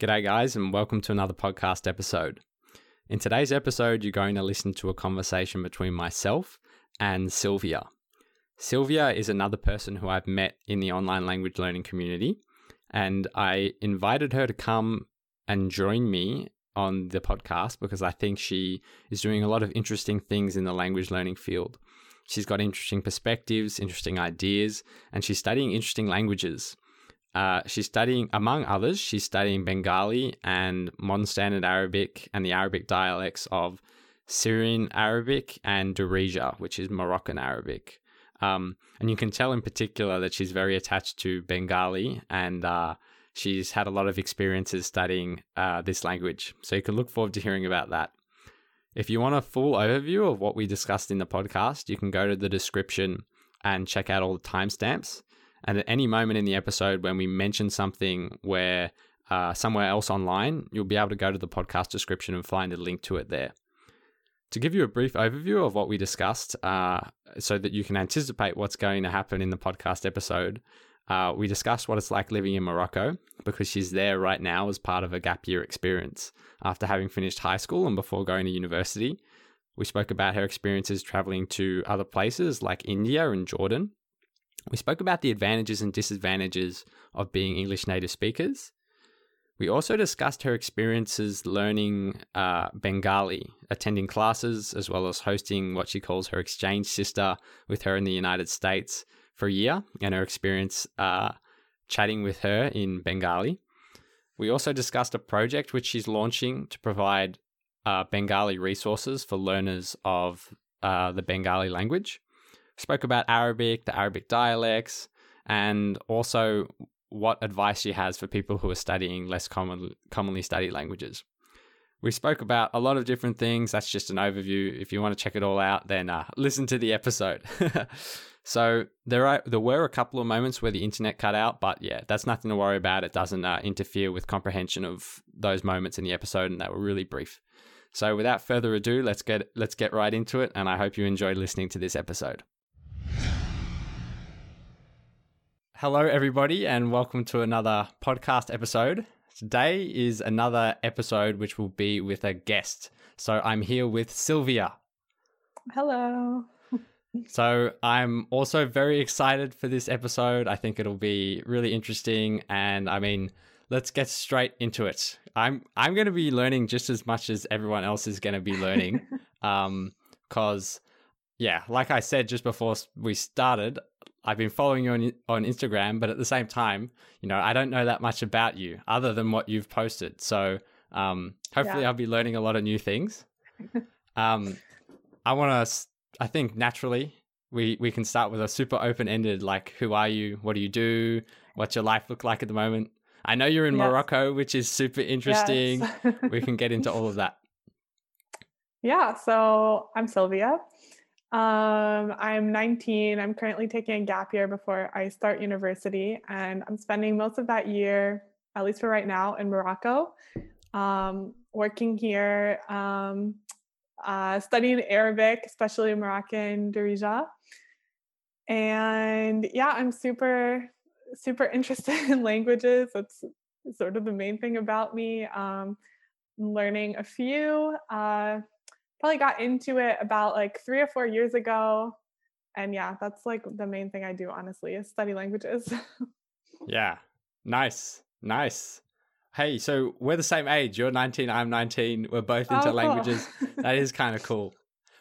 G'day, guys, and welcome to another podcast episode. In today's episode, you're going to listen to a conversation between myself and Sylvia. Sylvia is another person who I've met in the online language learning community, and I invited her to come and join me on the podcast because I think she is doing a lot of interesting things in the language learning field. She's got interesting perspectives, interesting ideas, and she's studying interesting languages. Uh, she's studying, among others, she's studying Bengali and Modern Standard Arabic and the Arabic dialects of Syrian Arabic and Darija, which is Moroccan Arabic. Um, and you can tell in particular that she's very attached to Bengali and uh, she's had a lot of experiences studying uh, this language. So you can look forward to hearing about that. If you want a full overview of what we discussed in the podcast, you can go to the description and check out all the timestamps. And at any moment in the episode when we mention something where uh, somewhere else online, you'll be able to go to the podcast description and find a link to it there. To give you a brief overview of what we discussed, uh, so that you can anticipate what's going to happen in the podcast episode, uh, we discussed what it's like living in Morocco because she's there right now as part of a gap year experience after having finished high school and before going to university. We spoke about her experiences traveling to other places like India and Jordan. We spoke about the advantages and disadvantages of being English native speakers. We also discussed her experiences learning uh, Bengali, attending classes, as well as hosting what she calls her exchange sister with her in the United States for a year, and her experience uh, chatting with her in Bengali. We also discussed a project which she's launching to provide uh, Bengali resources for learners of uh, the Bengali language spoke about Arabic, the Arabic dialects, and also what advice she has for people who are studying less common, commonly studied languages. We spoke about a lot of different things. That's just an overview. If you want to check it all out, then uh, listen to the episode. so there are there were a couple of moments where the internet cut out, but yeah, that's nothing to worry about. It doesn't uh, interfere with comprehension of those moments in the episode, and they were really brief. So without further ado, let's get let's get right into it, and I hope you enjoyed listening to this episode. Hello, everybody, and welcome to another podcast episode. Today is another episode which will be with a guest. So I'm here with Sylvia. Hello. so I'm also very excited for this episode. I think it'll be really interesting, and I mean, let's get straight into it. I'm I'm going to be learning just as much as everyone else is going to be learning, um, because yeah, like I said just before we started, I've been following you on on Instagram, but at the same time, you know, I don't know that much about you other than what you've posted. So um, hopefully, yeah. I'll be learning a lot of new things. um, I want to. I think naturally we we can start with a super open ended like, who are you? What do you do? What's your life look like at the moment? I know you're in yes. Morocco, which is super interesting. Yes. we can get into all of that. Yeah, so I'm Sylvia. Um, I'm 19. I'm currently taking a gap year before I start university, and I'm spending most of that year, at least for right now, in Morocco, um, working here, um, uh, studying Arabic, especially Moroccan Darija. And yeah, I'm super, super interested in languages. That's sort of the main thing about me. Um, learning a few. Uh, probably got into it about like three or four years ago. And yeah, that's like the main thing I do, honestly, is study languages. yeah. Nice. Nice. Hey, so we're the same age. You're 19, I'm 19. We're both into oh, cool. languages. that is kind of cool.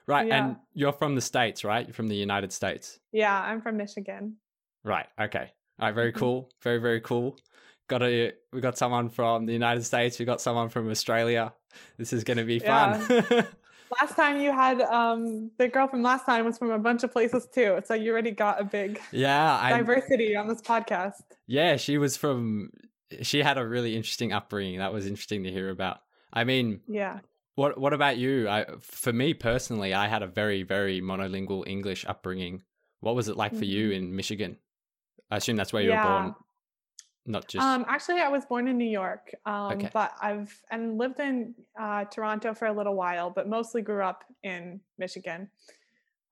Right. Yeah. And you're from the States, right? You're from the United States. Yeah, I'm from Michigan. Right. Okay. All right. Very mm-hmm. cool. Very, very cool. Got a, we got someone from the United States. We got someone from Australia. This is going to be fun. Yeah. last time you had um the girl from last time was from a bunch of places too. So you already got a big yeah diversity I, on this podcast. Yeah, she was from she had a really interesting upbringing. That was interesting to hear about. I mean, yeah. What what about you? I for me personally, I had a very very monolingual English upbringing. What was it like mm-hmm. for you mm-hmm. in Michigan? I assume that's where you yeah. were born not just um actually i was born in new york um okay. but i've and lived in uh, toronto for a little while but mostly grew up in michigan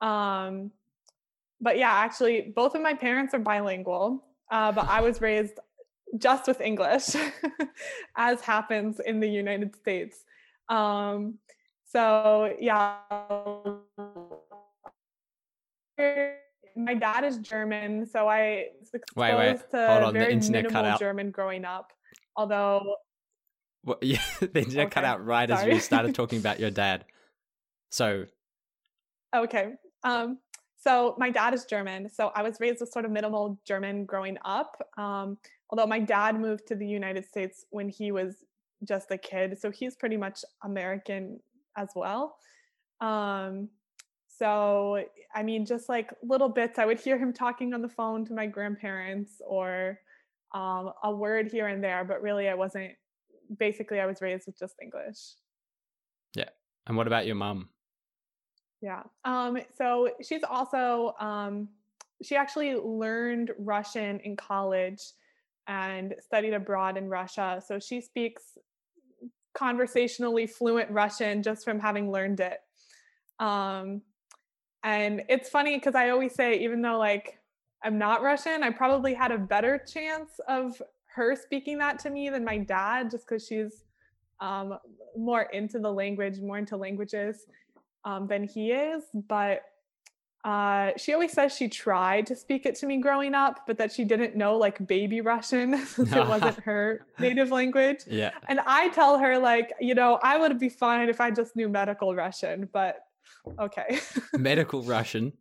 um but yeah actually both of my parents are bilingual uh, but i was raised just with English, as happens in the United States. Um, so yeah, my dad is German, so I was exposed Wait, wait, to hold on, the very internet cut minimal out. German growing up. Although, Well, yeah, the internet cut out right as sorry. you started talking about your dad. So, okay, um, so my dad is German, so I was raised with sort of minimal German growing up. Um, although my dad moved to the United States when he was just a kid, so he's pretty much American as well. Um, so I mean, just like little bits, I would hear him talking on the phone to my grandparents or um, a word here and there, but really I wasn't. Basically, I was raised with just English. Yeah. And what about your mom? Yeah. Um, so she's also um, she actually learned Russian in college and studied abroad in Russia. So she speaks conversationally fluent Russian just from having learned it. Um, and it's funny because I always say, even though like I'm not Russian, I probably had a better chance of her speaking that to me than my dad, just because she's um, more into the language, more into languages um, than he is. But uh, she always says she tried to speak it to me growing up, but that she didn't know like baby Russian since it wasn't her native language. Yeah. And I tell her, like, you know, I would be fine if I just knew medical Russian, but okay. Medical Russian.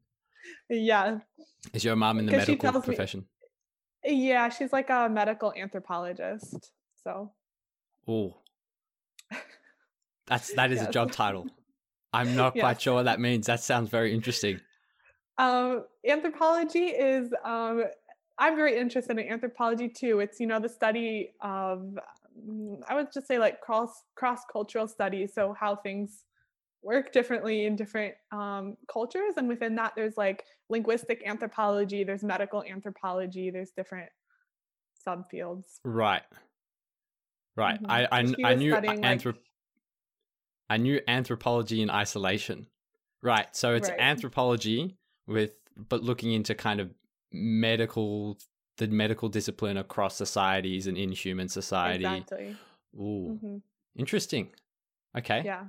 yeah. Is your mom in the medical tells me- profession? Yeah. She's like a medical anthropologist. So, Oh. That's that is a job title. I'm not quite sure what that means. That sounds very interesting. um, anthropology is, um, I'm very interested in anthropology too. It's, you know, the study of, mm, I would just say like cross cross cultural studies. So how things work differently in different um, cultures, and within that, there's like linguistic anthropology, there's medical anthropology, there's different subfields. Right. Right. Mhm. I I, I knew studying, like- anthrop- I knew anthropology in isolation. Right. So it's Right. anthropology with but looking into kind of medical the medical discipline across societies and in human society. Exactly. Ooh. hmm Interesting. Okay. Yeah.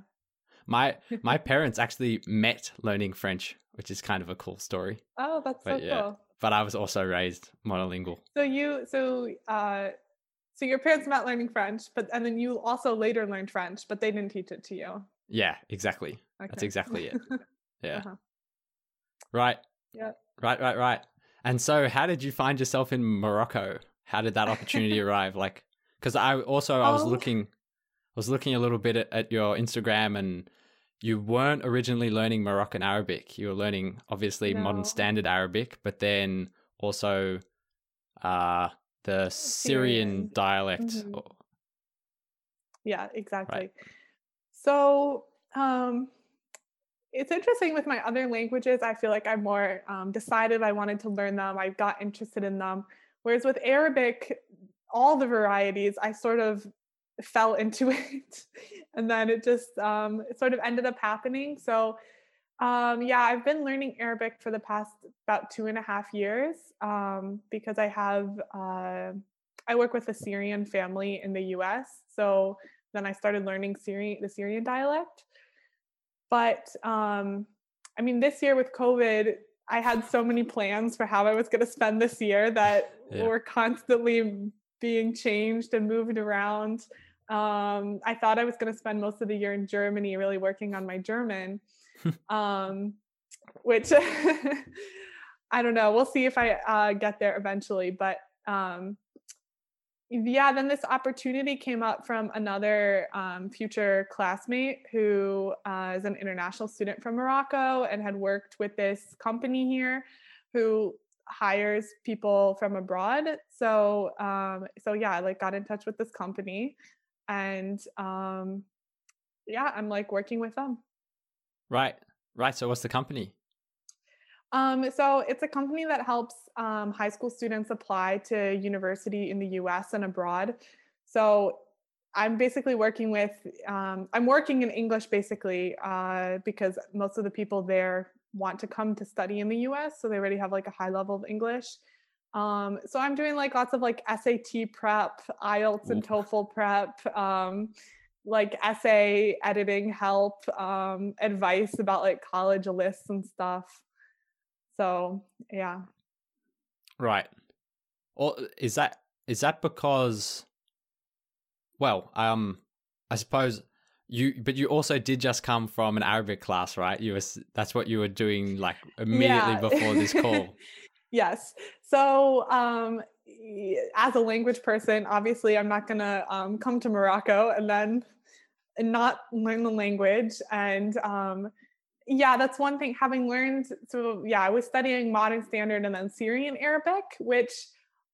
My my parents actually met learning French, which is kind of a cool story. Oh, that's so But yeah. cool. But I was also raised monolingual. So you, so uh, so your parents met learning French, but and then you also later learned French, but they didn't teach it to you. Yeah, exactly. That's exactly it. Yeah. Uh-huh. Right. Yeah. Right, right, right. And so how did you find yourself in Morocco? How did that opportunity arrive? Like cuz I also I was Um, looking was looking a little bit at, at your Instagram and you weren't originally learning Moroccan Arabic. You were learning obviously modern standard Arabic, but then also uh the Syrian, Syrian. dialect. Mhm. Yeah, exactly. So um, it's interesting with my other languages. I feel like I'm more um, decided I wanted to learn them. I got interested in them. Whereas with Arabic, all the varieties, I sort of fell into it, and then it just um, it sort of ended up happening. So um, yeah, I've been learning Arabic for the past about two and a half years um, because I have uh, I work with a Syrian family in the U.S. So then I started learning Syrian the Syrian dialect. But um, I mean, this year with COVID, I had so many plans for how I was going to spend this year that Yeah. were constantly being changed and moved around. Um, I thought I was going to spend most of the year in Germany, really working on my German, um, which I don't know. We'll see if I uh, get there eventually. But um, yeah, then this opportunity came up from another um, future classmate who uh, is an international student from Morocco and had worked with this company here who hires people from abroad. So, um, so yeah, I like got in touch with this company and um, yeah, I'm like working with them. Right. Right. So what's the company? Um, so it's a company that helps um, high school students apply to university in the U.S. and abroad. So I'm basically working with um, I'm working in English basically uh, because most of the people there want to come to study in the U.S. So they already have like a high level of English. Um, so I'm doing like lots of like SAT prep, IELTS and TOEFL prep, um, like essay editing help, um, advice about like college lists and stuff. So yeah. Right. Or is that is that because well, um I suppose you but you also did just come from an Arabic class, right? You were that's what you were doing like immediately yeah. before this call. yes. So um as a language person, obviously I'm not going to um, come to Morocco and then not learn the language and um, yeah, that's one thing. Having learned, so yeah, I was studying modern standard and then Syrian Arabic, which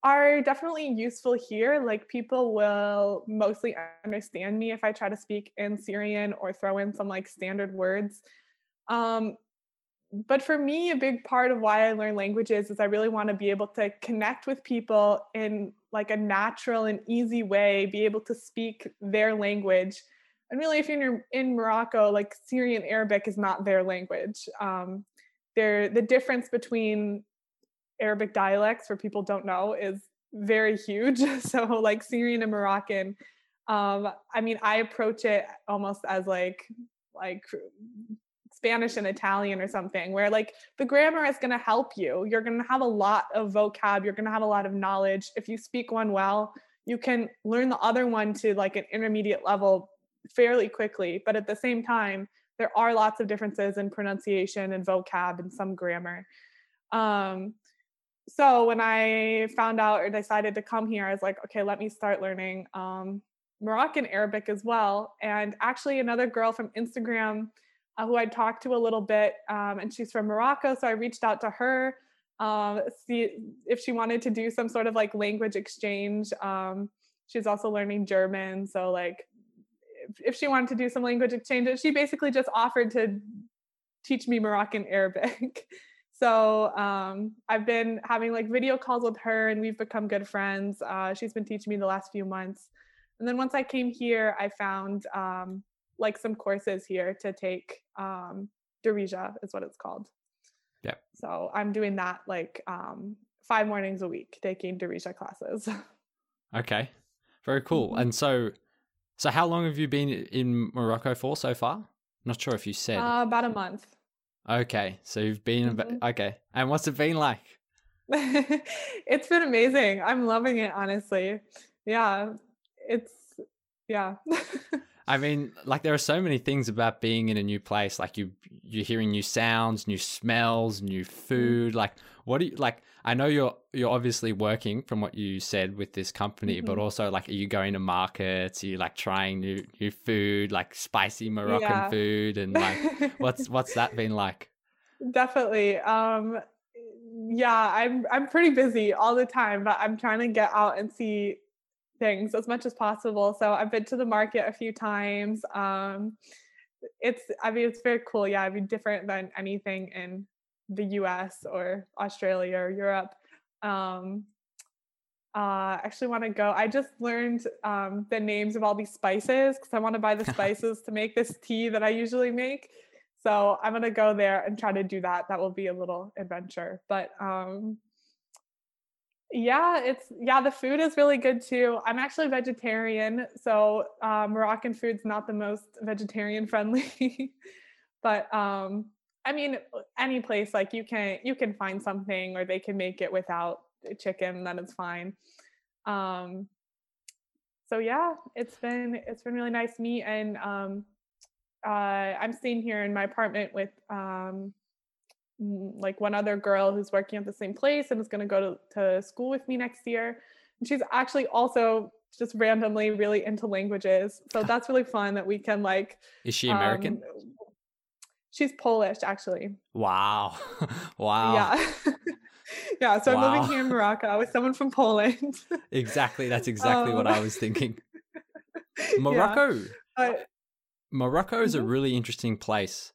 are definitely useful here. Like people will mostly understand me if I try to speak in Syrian or throw in some like standard words. Um, but for me, a big part of why I learn languages is I really want to be able to connect with people in like a natural and easy way, be able to speak their language. And really if you're in morocco like syrian arabic is not their language. Um, there the difference between arabic dialects for people don't know is very huge. So like syrian and moroccan um, i mean i approach it almost as like like spanish and italian or something where like the grammar is going to help you you're going to have a lot of vocab you're going to have a lot of knowledge if you speak one well you can learn the other one to like an intermediate level fairly quickly. But at the same time, there are lots of differences in pronunciation and vocab and some grammar. Um, so when I found out or decided to come here, I was like, okay, let me start learning um, Moroccan Arabic as well. And actually, another girl from Instagram uh, who I talked to a little bit, um, and she's from Morocco. So I reached out to her, um, see if she wanted to do some sort of like language exchange. Um, she's also learning German. So, like, if she wanted to do some language exchange, she basically just offered to teach me Moroccan Arabic. so um, I've been having like video calls with her, and we've become good friends. Uh, she's been teaching me the last few months, and then once I came here, I found um, like some courses here to take. Um, Darija is what it's called. Yeah. So I'm doing that like um, five mornings a week, taking Darija classes. Okay, very cool. Mm-hmm. And so so, how long have you been in Morocco for so far? Not sure if you said. Uh, about a month. Okay, so you've been mm-hmm. okay, and what's it been like? it's been amazing. I'm loving it, honestly. Yeah, it's yeah. I mean, like there are so many things about being in a new place. Like you, you're hearing new sounds, new smells, new mm. food. Like, what do you like? I know you're you're obviously working from what you said with this company, mm-hmm. but also like, are you going to markets? Are you like trying new new food, like spicy Moroccan yeah. food, and like what's what's that been like? Definitely. Um, yeah, I'm I'm pretty busy all the time, but I'm trying to get out and see things as much as possible. So I've been to the market a few times. Um, it's I mean it's very cool. Yeah, I mean different than anything in the U.S. or Australia or Europe. Um, uh, actually want to go. I just learned um, the names of all these spices because I want to buy the spices to make this tea that I usually make. So I'm gonna go there and try to do that. That will be a little adventure. But um, yeah, it's yeah, the food is really good too. I'm actually vegetarian, so uh, Moroccan food's not the most vegetarian friendly. but um, I mean, any place like you can you can find something, or they can make it without chicken, then it's fine. Um, so yeah, it's been it's been really nice. Me and um, uh, I'm staying here in my apartment with um, like one other girl who's working at the same place and is going to go to school with me next year. And she's actually also just randomly really into languages. So that's really fun that we can like. Is she American? Um, she's Polish, actually. Wow. wow. Yeah. yeah. So wow. I'm living here in Morocco with someone from Poland. exactly. That's exactly um, what I was thinking. Morocco. Yeah. Morocco is mm-hmm. a really interesting place.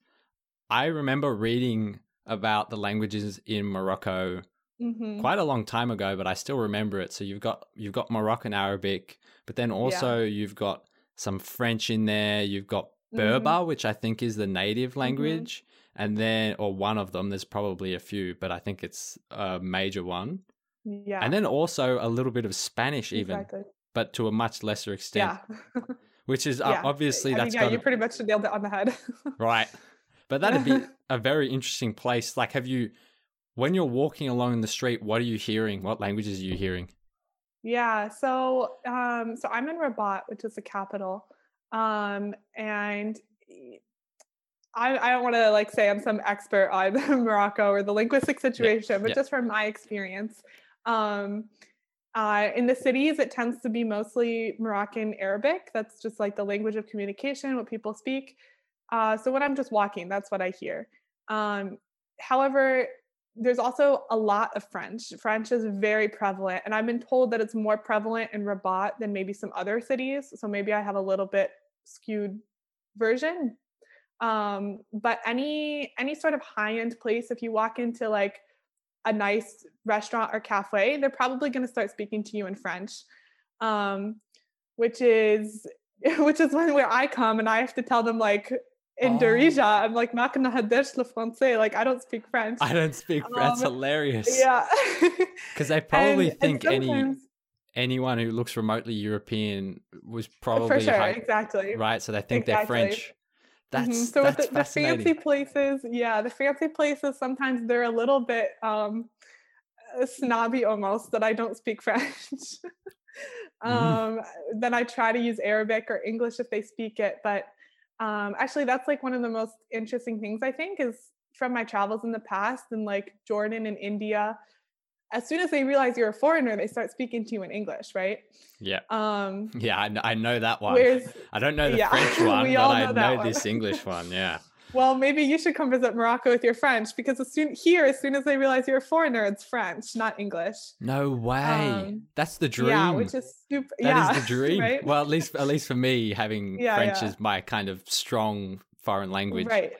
I remember reading about the languages in Morocco mm-hmm. quite a long time ago, but I still remember it. So you've got you've got Moroccan Arabic, but then also yeah. you've got some French in there. You've got Berber, mm-hmm. which I think is the native mm-hmm. language, mm-hmm. and then or one of them. There's probably a few, but I think it's a major one. Yeah. And then also a little bit of Spanish, even, exactly. but to a much lesser extent, Yeah. which is uh, Yeah. obviously I mean, that's yeah, gotta- you pretty much nailed it on the head. right. But that'd be a very interesting place. Like, have you, when you're walking along the street, what are you hearing? What languages are you hearing? Yeah, so um, so I'm in Rabat, which is the capital, um, and I, I don't want to like say I'm some expert on Morocco or the linguistic situation, but yeah. just from my experience, um, uh, in the cities it tends to be mostly Moroccan Arabic. That's just like the language of communication, what people speak. Uh, so when I'm just walking, that's what I hear. Um, however, there's also a lot of French. French is very prevalent, and I've been told that it's more prevalent in Rabat than maybe some other cities. So maybe I have a little bit skewed version. Um, but any any sort of high end place, if you walk into like a nice restaurant or cafe, they're probably going to start speaking to you in French, um, which is which is when where I come and I have to tell them like in Oh. Darija, I'm like gonna hadesh le français, like I don't speak French. I don't speak. that's Um, hilarious. Yeah. Because they probably And- and think any anyone who looks remotely European was probably for sure, high- exactly. right. So they think they're French. That's Mhm. so that's with the, the fancy places, yeah, the fancy places sometimes they're a little bit um uh, snobby almost that I don't speak French. Mm-hmm. um then I try to use Arabic or English if they speak it, but um actually that's like one of the most interesting things I think is from my travels in the past in like Jordan and India as soon as they realize you're a foreigner they start speaking to you in English, right? yeah, Um yeah. I, I know that one. whereas I don't know the yeah, French one, but I know that know one. this English one. Yeah. Well, maybe you should come visit Morocco with your French because as soon here, as soon as they realize you're a foreigner, it's French, not English. No way. Um, That's the dream. Yeah, which is super. That is yeah, the dream. right? Well, at least at least for me, having Yeah, French yeah. is my kind of strong foreign language. Right.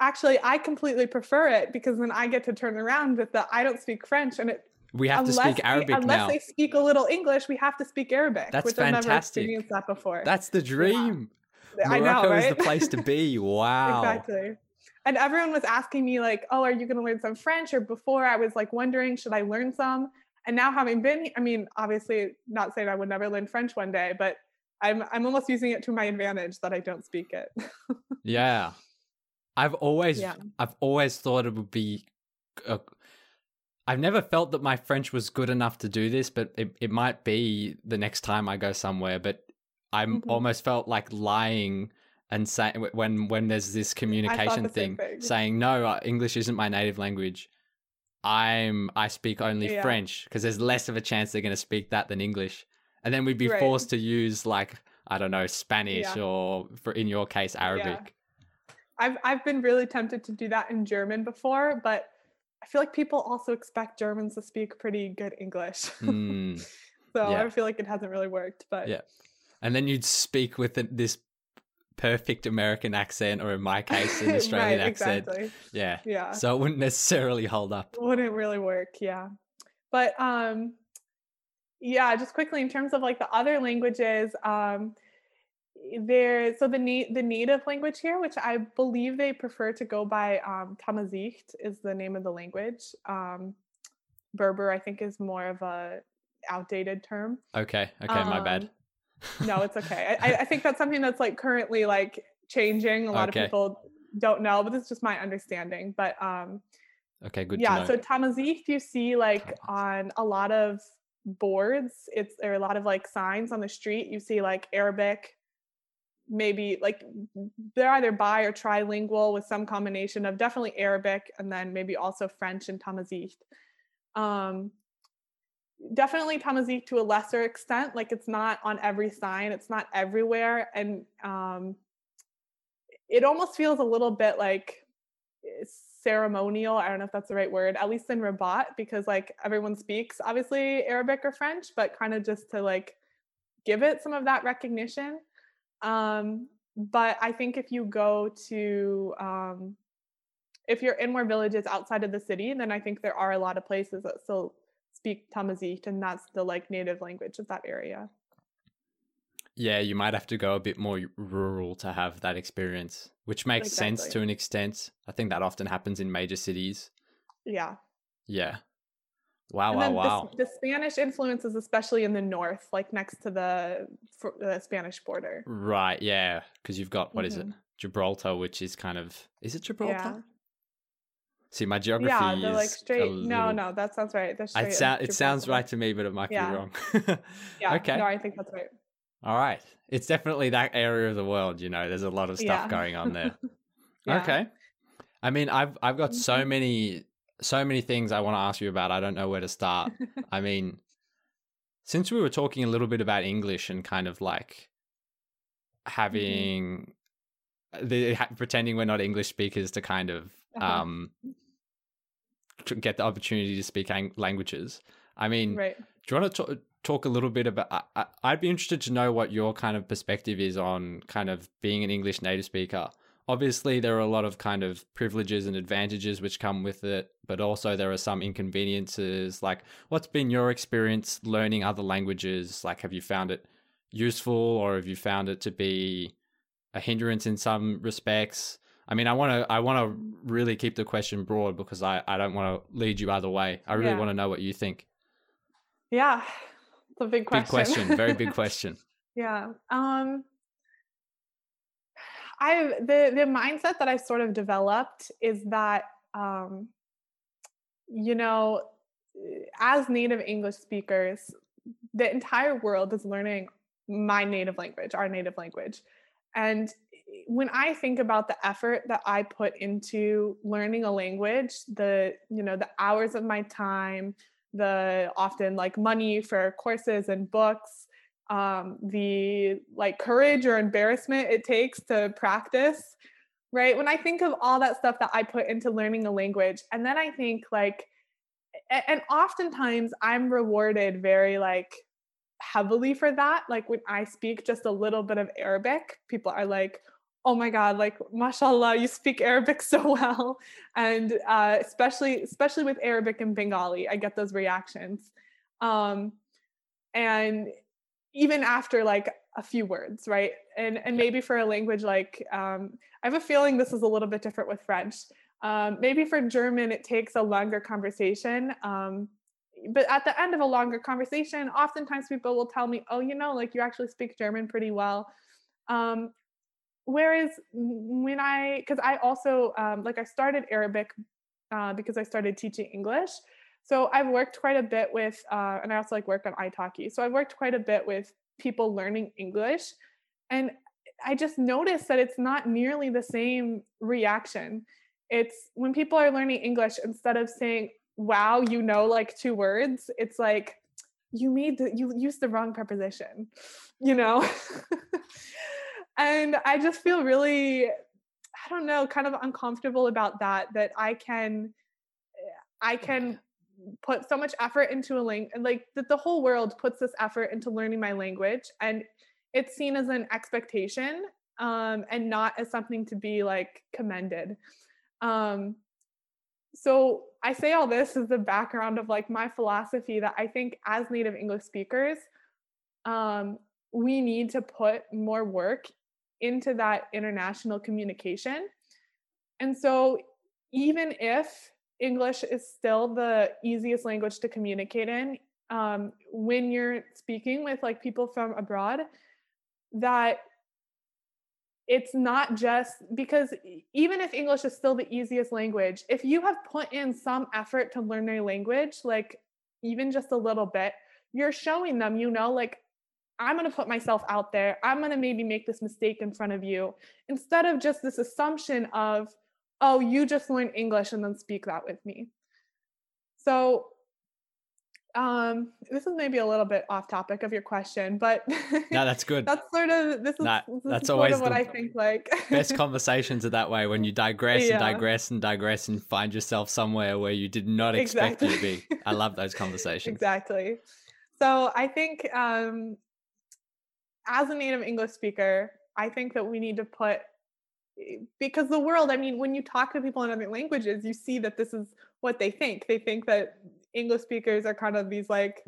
Actually, I completely prefer it because then I get to turn around with the I don't speak French, and it We have to speak Arabic unless now. they speak a little English, we have to speak Arabic. That's which I've never fantastic. experienced that before. That's the dream. I know, right? is the place to be. Wow. Exactly. And everyone was asking me, like, oh, are you going to learn some French? Or before I was like wondering, should I learn some? And now having been, I mean, obviously, not saying I would never learn French one day, but I'm I'm almost using it to my advantage that I don't speak it. Yeah. I've always Yeah. I've always thought it would be uh, I've never felt that my French was good enough to do this, but it, it might be the next time I go somewhere, but I'm Mhm. almost felt like lying and saying when when there's this communication thing, thing. saying no, uh, English isn't my native language. I'm I speak only Yeah. French because there's less of a chance they're going to speak that than English. And then we'd be Right. forced to use like I don't know Spanish Yeah. or for in your case Arabic. I've I've been really tempted to do that in German before, but I feel like people also expect Germans to speak pretty good English. Hmm. so yeah. I feel like it hasn't really worked. But Yeah. And then you'd speak with this perfect American accent, or in my case, an Australian right, accent. exactly. Yeah. Yeah. So it wouldn't necessarily hold up. wouldn't really work yeah but um yeah just quickly in terms of like the other languages um there so the na- the native language here which i believe they prefer to go by um tamazight is the name of the language um berber i think is more of a outdated term Okay. Okay. my bad. No it's okay I, I think that's something that's like currently like changing a lot Okay. of people don't know but it's just my understanding but um Okay. Good yeah to know. so tamazight you see like on a lot of boards it's there are a lot of like signs on the street you see like arabic maybe like they're either bi or trilingual with some combination of definitely arabic and then maybe also french and tamazight um definitely tamazight to a lesser extent like it's not on every sign it's not everywhere and um it almost feels a little bit like eh, ceremonial i don't know if that's the right word at least in rabat because like everyone speaks obviously arabic or french but kind of just to like give it some of that recognition. Um but i think if you go to um if you're in more villages outside of the city then i think there are a lot of places that still speak tamazight and that's the like native language of that area yeah, you might have to go a bit more rural to have that experience, which makes sense to an extent. I think that often happens in major cities. yeah Yeah. Wow, and wow, wow. The, the Spanish influence is especially in the north, like next to the, for, the Spanish border. Right, yeah, because you've got what is it, Mhm. Gibraltar, which is kind of is it Gibraltar? See, my geography Yeah, they're like straight. No, little- no, that sounds right. They're straight. It, as it sounds right to me, but it might Yeah. be wrong. Yeah. okay. No, I think that's right. All right. It's definitely that area of the world, you know. There's a lot of stuff Yeah. going on there. Yeah. Okay. I mean, I've I've got so Mhm. many so many things I want to ask you about. I don't know where to start. I mean, since we were talking a little bit about English and kind of like Mm-hmm. having the pretending we're not English speakers to kind of Uh-huh. um get the opportunity to speak ang- languages. I mean, right. do you want to talk, talk a little bit about? I, I'd be interested to know what your kind of perspective is on kind of being an English native speaker. Obviously, there are a lot of kind of privileges and advantages which come with it, but also there are some inconveniences. Like, what's been your experience learning other languages? Like, have you found it useful, or have you found it to be a hindrance in some respects? I mean, I want to I want to really keep the question broad because I, I don't want to lead you either way. I really Yeah. want to know what you think. Yeah. It's a big question. Big question, very big question. yeah. Um I the the mindset that I've sort of developed is that um you know as native English speakers the entire world is learning my native language, our native language. And when I think about the effort that I put into learning a language, the you know the hours of my time, the often like money for courses and books, um, the like courage or embarrassment it takes to practice, right? When I think of all that stuff that I put into learning a language, and then I think like, and oftentimes I'm rewarded very like heavily for that. Like when I speak just a little bit of Arabic, people are like, oh my god like mashallah you speak arabic so well. And uh, especially especially with arabic and bengali i get those reactions. Um, and even after like a few words right? And and maybe for a language like um, i have a feeling this is a little bit different with french. Um, maybe for german it takes a longer conversation um, but at the end of a longer conversation oftentimes people will tell me oh you know like you actually speak german pretty well. Um, whereas when i because i also um, like i started arabic uh, because i started teaching english. So i've worked quite a bit with uh, and i also like work on italki so i've worked quite a bit with people learning english and i just noticed that it's not nearly the same reaction. It's when people are learning english instead of saying wow you know like two words it's like you made the you used the wrong preposition you know and i just feel really i don't know kind of uncomfortable about that that i can i can put so much effort into a language like that the whole world puts this effort into learning my language and it's seen as an expectation um, and not as something to be like commended. Um, so i say all this as the background of like my philosophy that i think as native english speakers um, we need to put more work into that international communication. And so, even if English is still the easiest language to communicate in, um, when you're speaking with like people from abroad, that it's not just because even if English is still the easiest language, if you have put in some effort to learn their language, like even just a little bit, you're showing them, you know, like I'm going to put myself out there. I'm going to maybe make this mistake in front of you instead of just this assumption of, oh, you just learned English and then speak that with me. So, um, this is maybe a little bit off topic of your question, but No, that's good. that's sort of this is, That- this that's is sort always of what I think like Best conversations are that way when you digress Yeah. and digress and digress and find yourself somewhere where you did not expect you to be. I love those conversations. exactly. So I think um, as a native English speaker, I think that we need to put because the world, I mean, when you talk to people in other languages, you see that this is what they think. They think that English speakers are kind of these like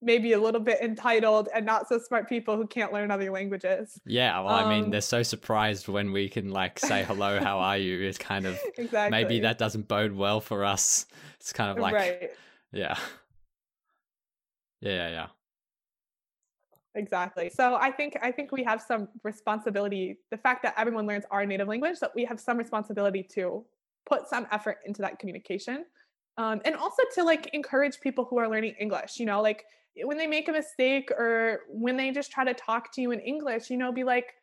maybe a little bit entitled and not so smart people who can't learn other languages. Yeah, well, I mean, Um, they're so surprised when we can like say hello, how are you? It's kind of Exactly. maybe that doesn't bode well for us. It's kind of like right. Yeah. Yeah, yeah, yeah. Exactly. So I think I think we have some responsibility. The fact that everyone learns our native language, that we have some responsibility to put some effort into that communication, um, and also to like encourage people who are learning English. You know, like when they make a mistake or when they just try to talk to you in English, you know, be like,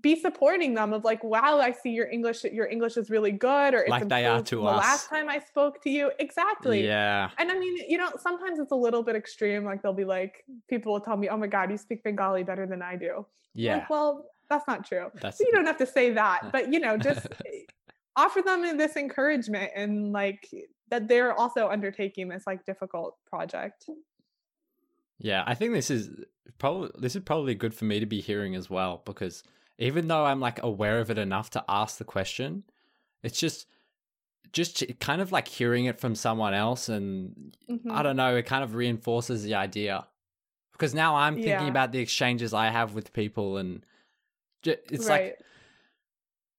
be supporting them of like, wow, I see your English, your English is really good, or it's Like they are to the us. last time I spoke to you. Exactly. Yeah. And I mean, you know, sometimes it's a little bit extreme. Like they'll be like, people will tell me, "Oh my God, you speak Bengali better than I do." Yeah. Like, well, that's not true. That's So you don't have to say that, but you know, just eh, offer them this encouragement and like that they're also undertaking this like difficult project. Yeah, I think this is probably this is probably good for me to be hearing as well because even though I'm like aware of it enough to ask the question, it's just just kind of like hearing it from someone else and Mhm. I don't know, it kind of reinforces the idea. Because now I'm thinking Yeah. about the exchanges I have with people and it's like right.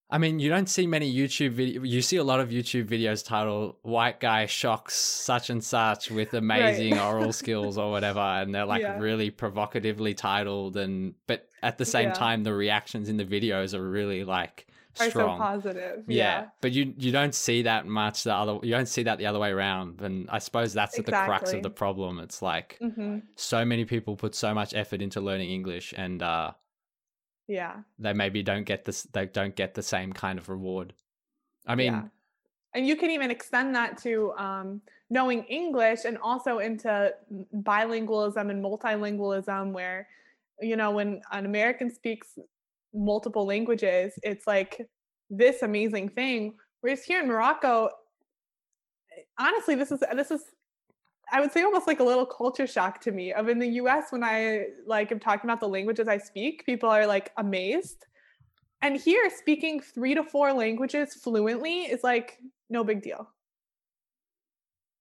I mean, you don't see many YouTube video. You see a lot of YouTube videos titled "White Guy Shocks Such and Such with Amazing Oral Skills" or whatever, and they're like Yeah. really provocatively titled. And but at the same Yeah. time, the reactions in the videos are really like Are so strong. positive. yeah. Yeah. but you you don't see that much. The other you don't see that the other way around. And I suppose that's at the crux of the problem. It's like hmm so many people put so much effort into learning English, and uh, Yeah. they maybe don't get this. They don't get the same kind of reward. I mean. Yeah. and you can even extend that to um, knowing English and also into bilingualism and multilingualism, where, you know, when an American speaks multiple languages, it's like this amazing thing. Whereas here in Morocco, honestly, this is this is I would say almost like a little culture shock to me. Of in the US, when I like am talking about the languages I speak, people are like amazed. And here, speaking three to four languages fluently is like no big deal.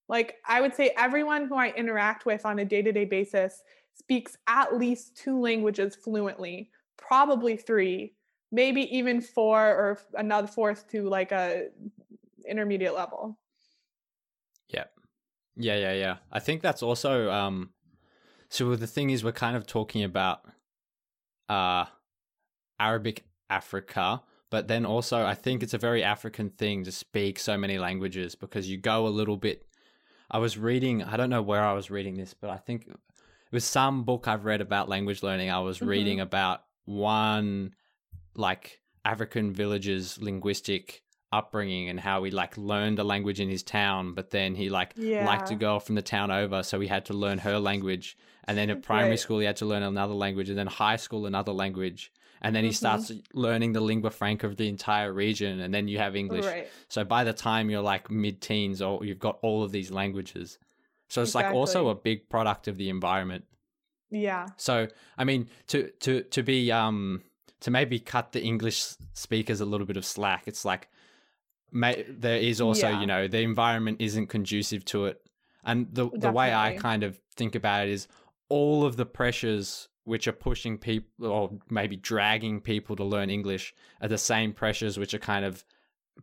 Like, I would say everyone who I interact with on a day to day basis speaks at least two languages fluently, probably three, maybe even four or another fourth to like a intermediate level. Yeah. Yeah, yeah. I think that's also um so the thing is we're kind of talking about uh Arabic Africa, but then also I think it's a very African thing to speak so many languages because you go a little bit I was reading I don't know where I was reading this, but I think it was some book I've read about language learning. I was Mhm. reading about one like African village's linguistic upbringing and how he like learned a language in his town, but then he like liked a girl from the town over, so he had to learn her language. And then at primary Right. school, he had to learn another language, and then high school, another language. And then he Mhm. starts learning the lingua franca of the entire region, and then you have English. Right. So by the time you're like mid teens, or you've got all of these languages. So it's like also a big product of the environment. Yeah. So I mean, to to to be um to maybe cut the English speakers a little bit of slack. It's like, there is also Yeah. you know the environment isn't conducive to it, and the the way I kind of think about it is all of the pressures which are pushing people or maybe dragging people to learn English are the same pressures which are kind of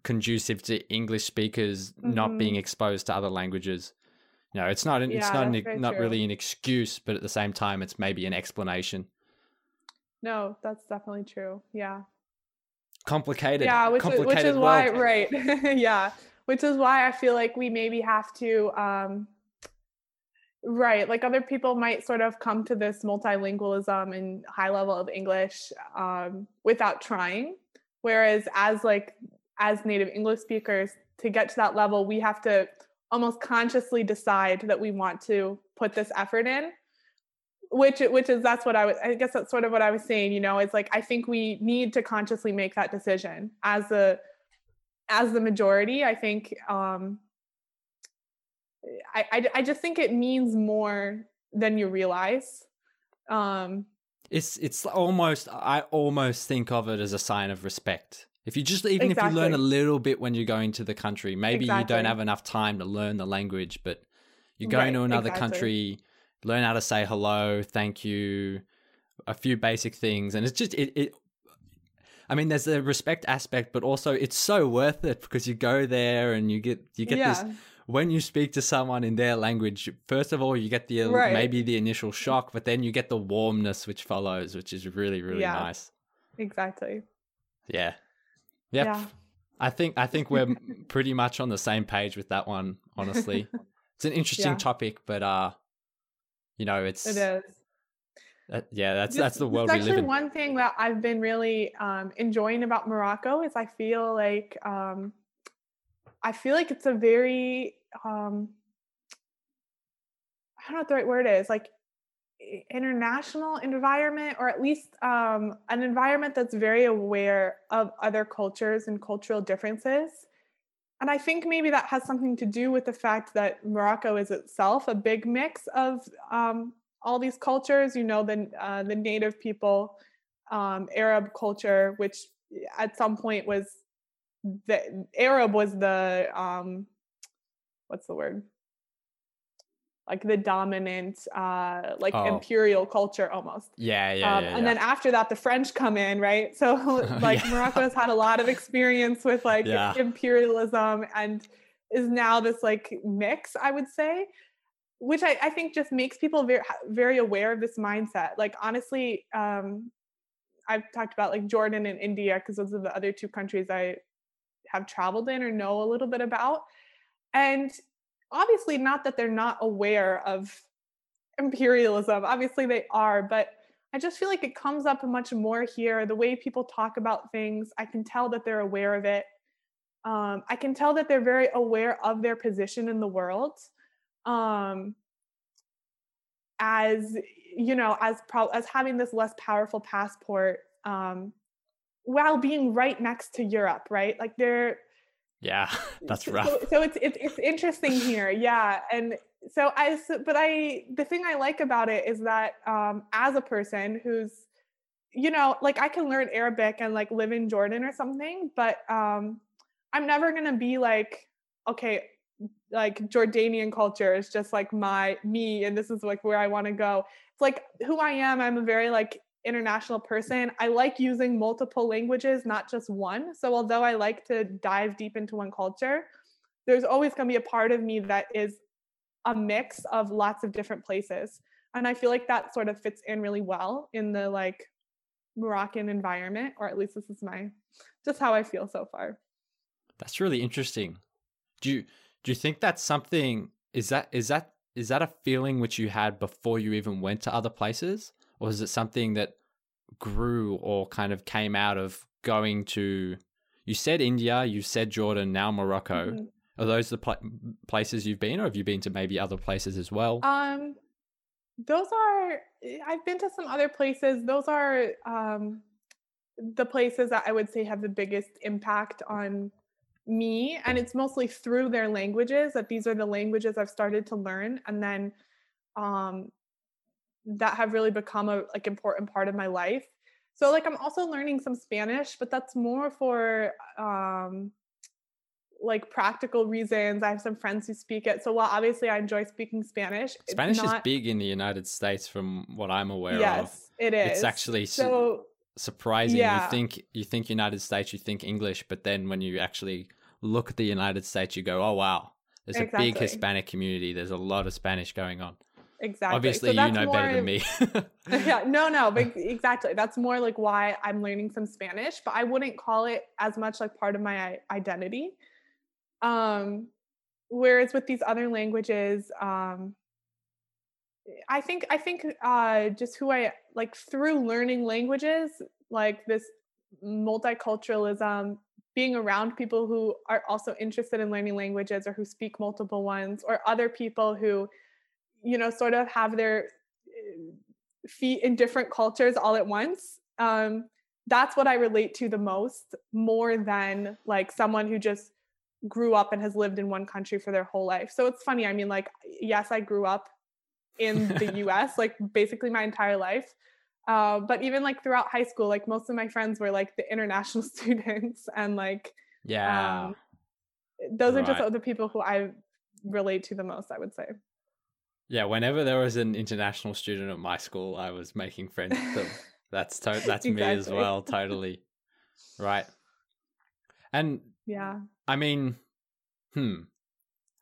conducive to English speakers not Mhm. being exposed to other languages. You know, it's not an, it's not an, not true. really an excuse, but at the same time, it's maybe an explanation. No, that's definitely true. Yeah. Complicated, yeah which is, which is why right yeah which is why i feel like we maybe have to um right like other people might sort of come to this multilingualism and high level of english um without trying. Whereas as like as native english speakers to get to that level we have to almost consciously decide that we want to put this effort in which which is that's what I was I guess that's sort of what I was saying, you know, it's like I think we need to consciously make that decision as a as the majority. I think um I I, I just think it means more than you realize. Um It's it's almost I almost think of it as a sign of respect. If you just even if you learn a little bit when you're going to the country, maybe you don't have enough time to learn the language, but you're going Right, to another exactly. country, learn how to say hello, thank you, a few basic things, and it's just it. it I mean, there's the respect aspect, but also it's so worth it because you go there and you get you get this when you speak to someone in their language, first of all, you get the right. maybe the initial shock, but then you get the warmness which follows, which is really really yeah, nice. Exactly. Yeah. Yep. Yeah. I think I think we're pretty much on the same page with that one. Honestly, it's an interesting yeah. topic, but uh, you know, it's it is. Uh, yeah, that's that's the world we live in. One thing that I've been really um, enjoying about Morocco is I feel like um, I feel like it's a very um, I don't know what the right word is like international environment or at least um, an environment that's very aware of other cultures and cultural differences and i think maybe that has something to do with the fact that morocco is itself a big mix of um, all these cultures you know the, uh, the native people um, arab culture which at some point was the arab was the um, what's the word like the dominant uh like oh. imperial culture almost yeah yeah, um, yeah and then after that the french come in right so like yeah. has had a lot of experience with like yeah. imperialism and is now this like mix i would say which I, I think just makes people very very aware of this mindset like honestly um i've talked about like jordan and india because those are the other two countries i have traveled in or know a little bit about and obviously not that they're not aware of imperialism obviously they are but i just feel like it comes up much more here the way people talk about things i can tell that they're aware of it. Um, i can tell that they're very aware of their position in the world um, as you know as pro- as having this less powerful passport um, while being right next to europe right? Like they're yeah, that's rough. So, so it's, it's it's interesting here. Yeah, and so I but I the thing I like about it is that um, as a person who's you know like I can learn Arabic and like live in Jordan or something, but um, I'm never gonna be like okay like Jordanian culture is just like my me and this is like where I want to go. It's like who I am. I'm a very like international person, I like using multiple languages, not just one. So although I like to dive deep into one culture, there's always going to be a part of me that is a mix of lots of different places. And I feel like that sort of fits in really well in the like Moroccan environment, or at least this is my just how I feel so far. That's really interesting. Do you do you think that's something is that is that is that a feeling which you had before you even went to other places? Or is it something that grew or kind of came out of going to? You said India, you said Jordan, now Morocco. Mm-hmm. Are those the pl- places you've been, or have you been to maybe other places as well? Um, those are. I've been to some other places. Those are um, the places that I would say have the biggest impact on me, and it's mostly through their languages. That these are the languages I've started to learn, and then um, that have really become a like important part of my life. So like I'm also learning some Spanish, but that's more for um like practical reasons. I have some friends who speak it. So while obviously I enjoy speaking Spanish, Spanish not... is big in the United States from what I'm aware yes, of. Yes, it is. It's actually so surprising. Yeah. You think you think United States, you think English, but then when you actually look at the United States, you go, "Oh wow, there's exactly. a big Hispanic community. There's a lot of Spanish going on." Exactly. Obviously, so you know better than me. yeah, no, no, but exactly. That's more like why I'm learning some Spanish, but I wouldn't call it as much like part of my identity. Um, whereas with these other languages, um, I think I think uh, just who I like through learning languages, like this multiculturalism, being around people who are also interested in learning languages or who speak multiple ones, or other people who you know, sort of have their eh, feet in different cultures all at once. Um, that's what I relate to the most, more than like someone who just grew up and has lived in one country for their whole life. So it's funny. I mean, like, yes, I grew up in the US, like basically my entire life. Uh, but even like throughout high school, like most of my friends were like the international students and like, yeah, um, those right. are just the people who I relate to the most, I would say. Yeah, whenever there was an international student at my school, I was making friends with them. That's to- that's exactly. me as well, totally. Right. And yeah. I mean, hmm.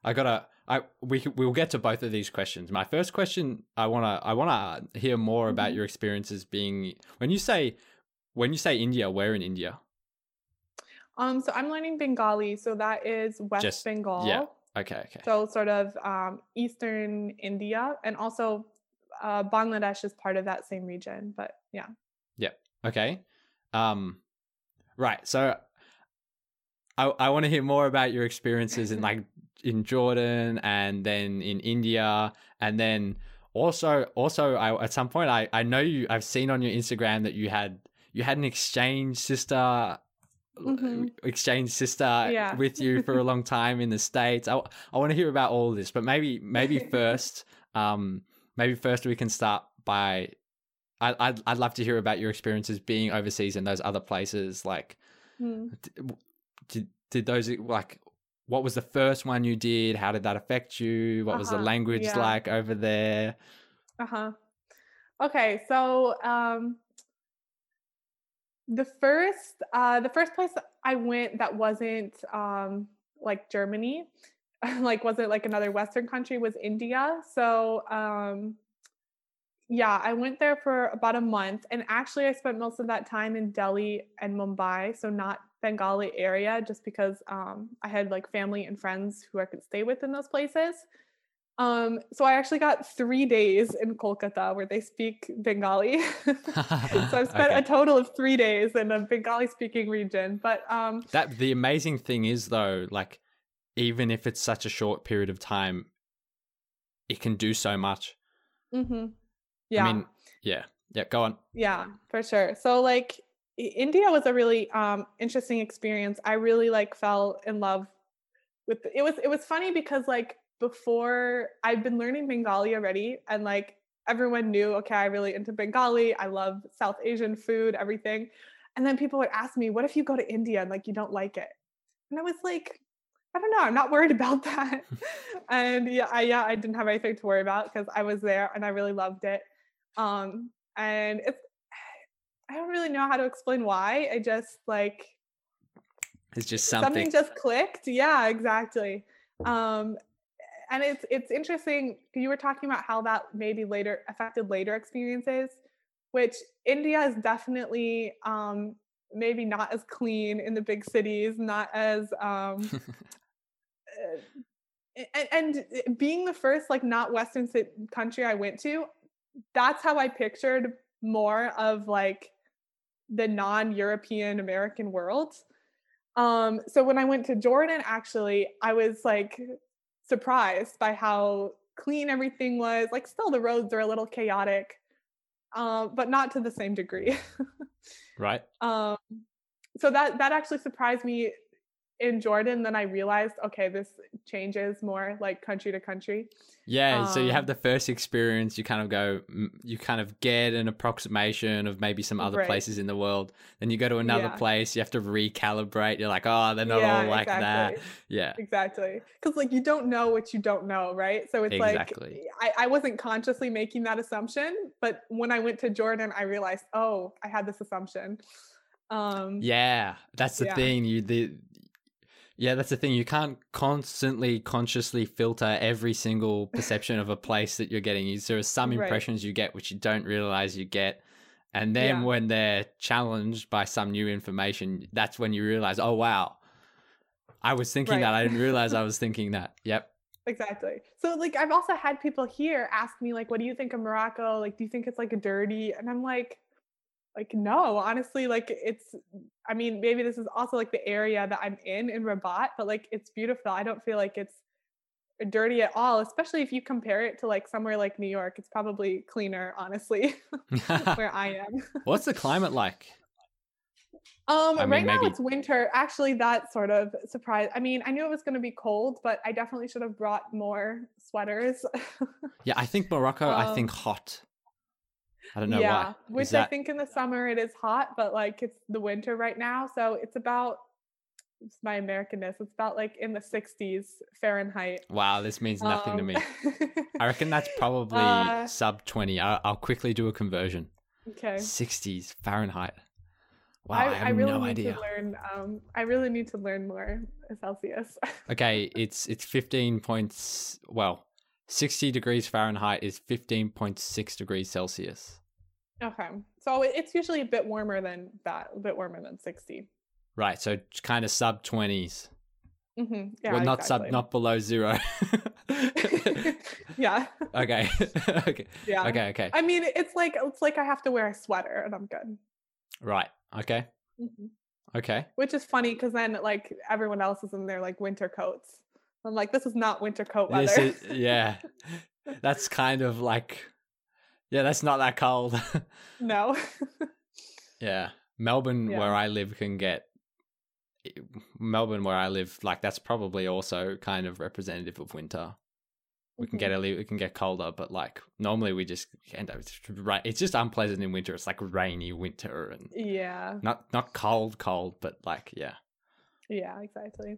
I gotta. I we we'll get to both of these questions. My first question, I wanna I wanna hear more about Mhm. your experiences being when you say when you say India. Where in India? Um, so I'm learning Bengali, so that is West Just- Bengal. yeah. Okay, okay. So sort of um, eastern India, and also uh, Bangladesh is part of that same region. But yeah. Yeah. Okay. Um right. So I I want to hear more about your experiences in like in Jordan and then in India and then also also I at some point I I know you I've seen on your Instagram that you had you had an exchange sister Mhm. exchange sister Yeah. with you for a long time in the states. I I want to hear about all this, but maybe maybe first um maybe first we can start by I I'd, I'd love to hear about your experiences being overseas in those other places like Hmm. d- did did those like what was the first one you did? How did that affect you? What was the Uh-huh, language yeah. like over there? Uh huh. Okay, so um, the first uh, the first place I went that wasn't um, like Germany, like wasn't like another Western country was India. So um, yeah, I went there for about a month, and actually I spent most of that time in Delhi and Mumbai, so not Bengali area, just because um, I had like family and friends who I could stay with in those places. Um, so I actually got three days in Kolkata where they speak Bengali. so I've spent Okay. a total of three days in a Bengali speaking region. But um, That the amazing thing is though, like even if it's such a short period of time, it can do so much. mhm. yeah, I mean, yeah, yeah. Go on. yeah, for sure. So like India was a really um, interesting experience. I really like fell in love with it was it was funny because like before I'd been learning Bengali already and like everyone knew okay I really into Bengali I love South Asian food everything and then people would ask me what if you go to India and like you don't like it and I was like I don't know I'm not worried about that and yeah I yeah I didn't have anything to worry about because I was there and I really loved it um and it's I don't really know how to explain why I just like It's just something. something. just clicked yeah exactly um and it's it's interesting you were talking about how that maybe later affected later experiences which india is definitely um maybe not as clean in the big cities not as um uh, and, and being the first like not western country i went to that's how i pictured more of like the non-european american world. Um, so when I went to Jordan, actually, I was like surprised by how clean everything was. Like, still the roads are a little chaotic, um, but not to the same degree. right. um, so that that actually surprised me in Jordan. Then I realized, okay, this changes more like country to country. Yeah. so you have Um, the first experience. You kind of go. You kind of get an approximation of maybe some other Right. places in the world. Then you go to another Yeah. place. You have to recalibrate. You're like, oh, they're not yeah, all like that. Yeah. Exactly. Because like you don't know what you don't know, right? So it's Exactly. like I, I wasn't consciously making that assumption, but when I went to Jordan, I realized, oh, I had this assumption. Um Yeah, that's the Yeah. thing. You the yeah, that's the thing. You can't constantly consciously filter every single perception of a place that you're getting. There are some Right. impressions you get which you don't realize you get. And then Yeah. when they're challenged by some new information, that's when you realize, oh wow, I was thinking Right. that. I didn't realize I was thinking that. Yep. exactly. So like I've also had people here ask me like, what do you think of Morocco? Like, do you think it's like a dirty? And I'm like, like no, honestly, like it's I mean, maybe this is also like the area that I'm in in Rabat, but like it's beautiful. I don't feel like it's dirty at all, especially if you compare it to like somewhere like New York. It's probably cleaner, honestly, where I am. What's the climate like? Um, I mean, right now it's winter. Actually, that sort of surprised. I mean, I knew it was going to be cold, but I definitely should have brought more sweaters. Yeah, I think Morocco, I Um, think hot. I don't know yeah, why. which Is I think in the summer it is hot, but like it's the winter right now, so it's about it's my Americanness. It's about like in the 60s Fahrenheit. Wow, this means nothing to Um, me. I reckon that's probably Uh, sub 20. I'll, I'll quickly do a conversion. okay. 60s Fahrenheit. Wow, I, I, have I really no need idea. to learn. Um, I really need to learn more Celsius. Okay, it's it's 15 points. Well, 60 degrees Fahrenheit is 15.6 degrees Celsius. Okay, so it's usually a bit warmer than that, a bit warmer than sixty. Right, so kind of sub 20s. Mm-hmm. Yeah, well, not sub, not below zero. yeah, okay, okay, yeah. okay, okay. I mean, it's like it's like I have to wear a sweater and I'm good. Right, okay, hmm okay. Which is funny because then like everyone else is in their like winter coats. I'm like, this is not winter coat weather. Is, yeah, that's kind of like, yeah, that's not that cold. no. yeah, Melbourne, Yeah. where I live, can get. Melbourne, where I live, like that's probably also kind of representative of winter. We can get a little, it can get colder, but like normally we just end up right. It's just unpleasant in winter. It's like rainy winter and Yeah. not not cold, cold, but like yeah. Yeah. Exactly.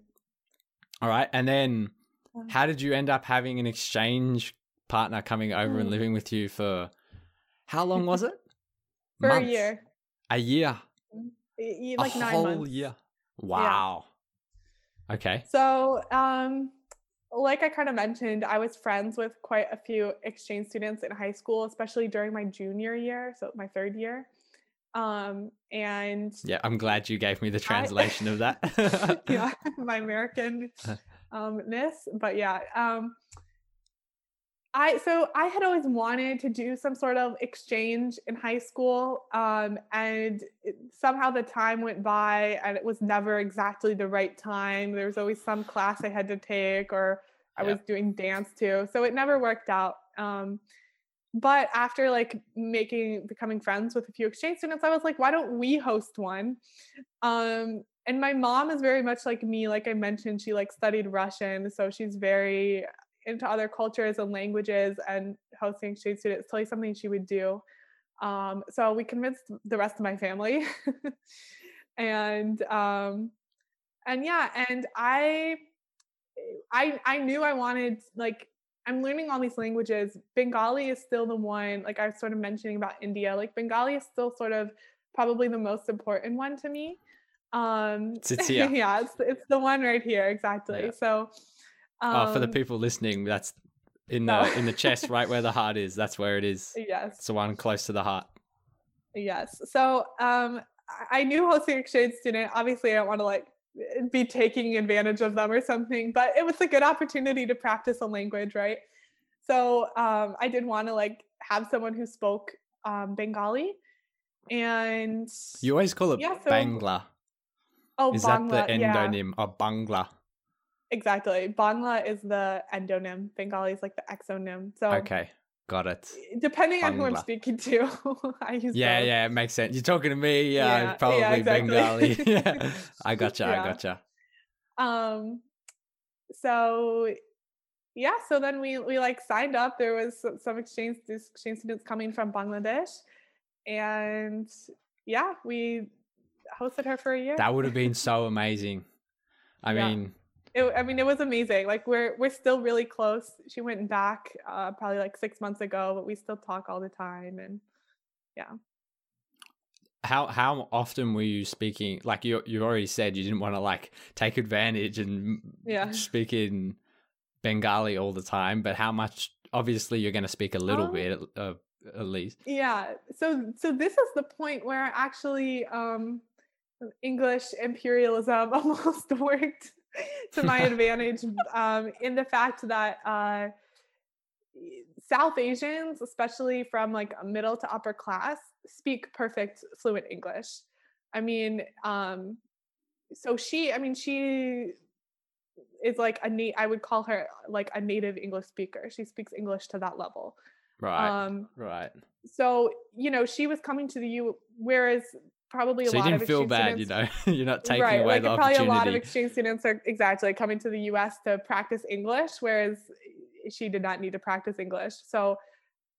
All right, and then Um, how did you end up having an exchange partner coming over and Mm. living with you for how long was it? For a year, A year. Y- y- a like nine whole months. year. Wow. Okay. So, um, like I kind of mentioned, I was friends with quite a few exchange students in high school, especially during my junior year, so my third year. Um, and Yeah, I'm glad you gave me the translation of that. yeah, my American um. But yeah, um I so I had always wanted to do some sort of exchange in high school. Um and it- somehow the time went by and it was never exactly the right time. There was always some class I had to take or I Yeah. was doing dance too. So it never worked out. Um but after like making becoming friends with a few exchange students, I was like, why don't we host one? Um, and my mom is very much like me. Like I mentioned, she like studied Russian, so she's very into other cultures and languages. And hosting exchange students totally something she would do. Um, so we convinced the rest of my family, and um, and yeah, and I, I I knew I wanted like I'm learning all these languages. Bengali is still the one, like I was sort of mentioning about India, like Bengali is still sort of probably the most important one to me. Um yeah, it's it's the one right here, exactly. Yeah. So um, oh, for the people listening, that's in the no. in the chest, right where the heart is. That's where it is. Yes. It's the one close to the heart. Yes. So um I- knew hosting exchange student. Obviously, I don't want to like be taking advantage of them or something, but it was a good opportunity to practice a language, right? So um I did want to like have someone who spoke um Bengali. And You always call it Yeah, so- Bangla. oh Is Bangla, that the yeah, endonym of Bangla? Exactly. Bangla is the endonym. Bengali is like the exonym. So Okay, got it. depending on who I'm speaking to, I use Yeah, both. yeah, it makes sense. You're talking to me, yeah, Yeah, yeah, probably exactly. Bengali. yeah, I gotcha, I Yeah. gotcha. um so yeah so then we we like signed up there was some- some exchange exchange students coming from bangladesh and yeah we hosted her for a year That would have been so amazing. I Yeah. mean, it, i mean it was amazing like we're we're still really close she went back uh probably like six months ago but we still talk all the time and yeah. how how often were you speaking? Like you you already said, you didn't want to like take advantage and Yeah. speak in Bengali all the time. But how much? Obviously, you're going to speak a little Um, bit uh, at least. yeah so so this is the point where actually um english imperialism almost worked to my advantage um in the fact that uh south asians especially from like a middle to upper class speak perfect fluent english. I mean um so she i mean she is like a nat- i would call her like a native english speaker. She speaks english to that level. Right, um right. so you know she was coming to the u whereas probably a So you lot didn't of feel bad, you students, know. you're not taking right away like the probably opportunity. a lot of exchange students are exactly coming to the us to practice english whereas she did not need to practice english so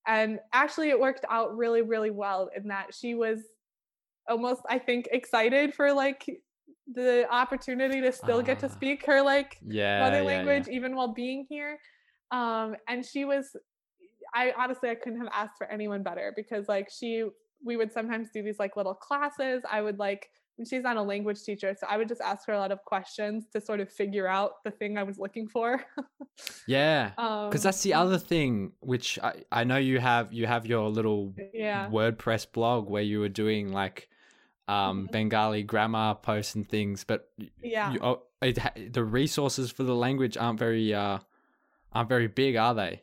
and actually it worked out really really well in that she was almost i think excited for like the opportunity to still get to Ah. speak her like yeah, mother yeah, yeah. language even while being here um and she was i honestly i couldn't have asked for anyone better because like she we would sometimes do these like little classes. I would like she's not a language teacher, so I would just ask her a lot of questions to sort of figure out the thing I was looking for. yeah, because um, that's the other thing, which I, I know you have you have your little yeah. WordPress blog where you were doing like um, mm-hmm. Bengali grammar posts and things, but yeah, you, oh, it, the resources for the language aren't very uh, aren't very big, are they?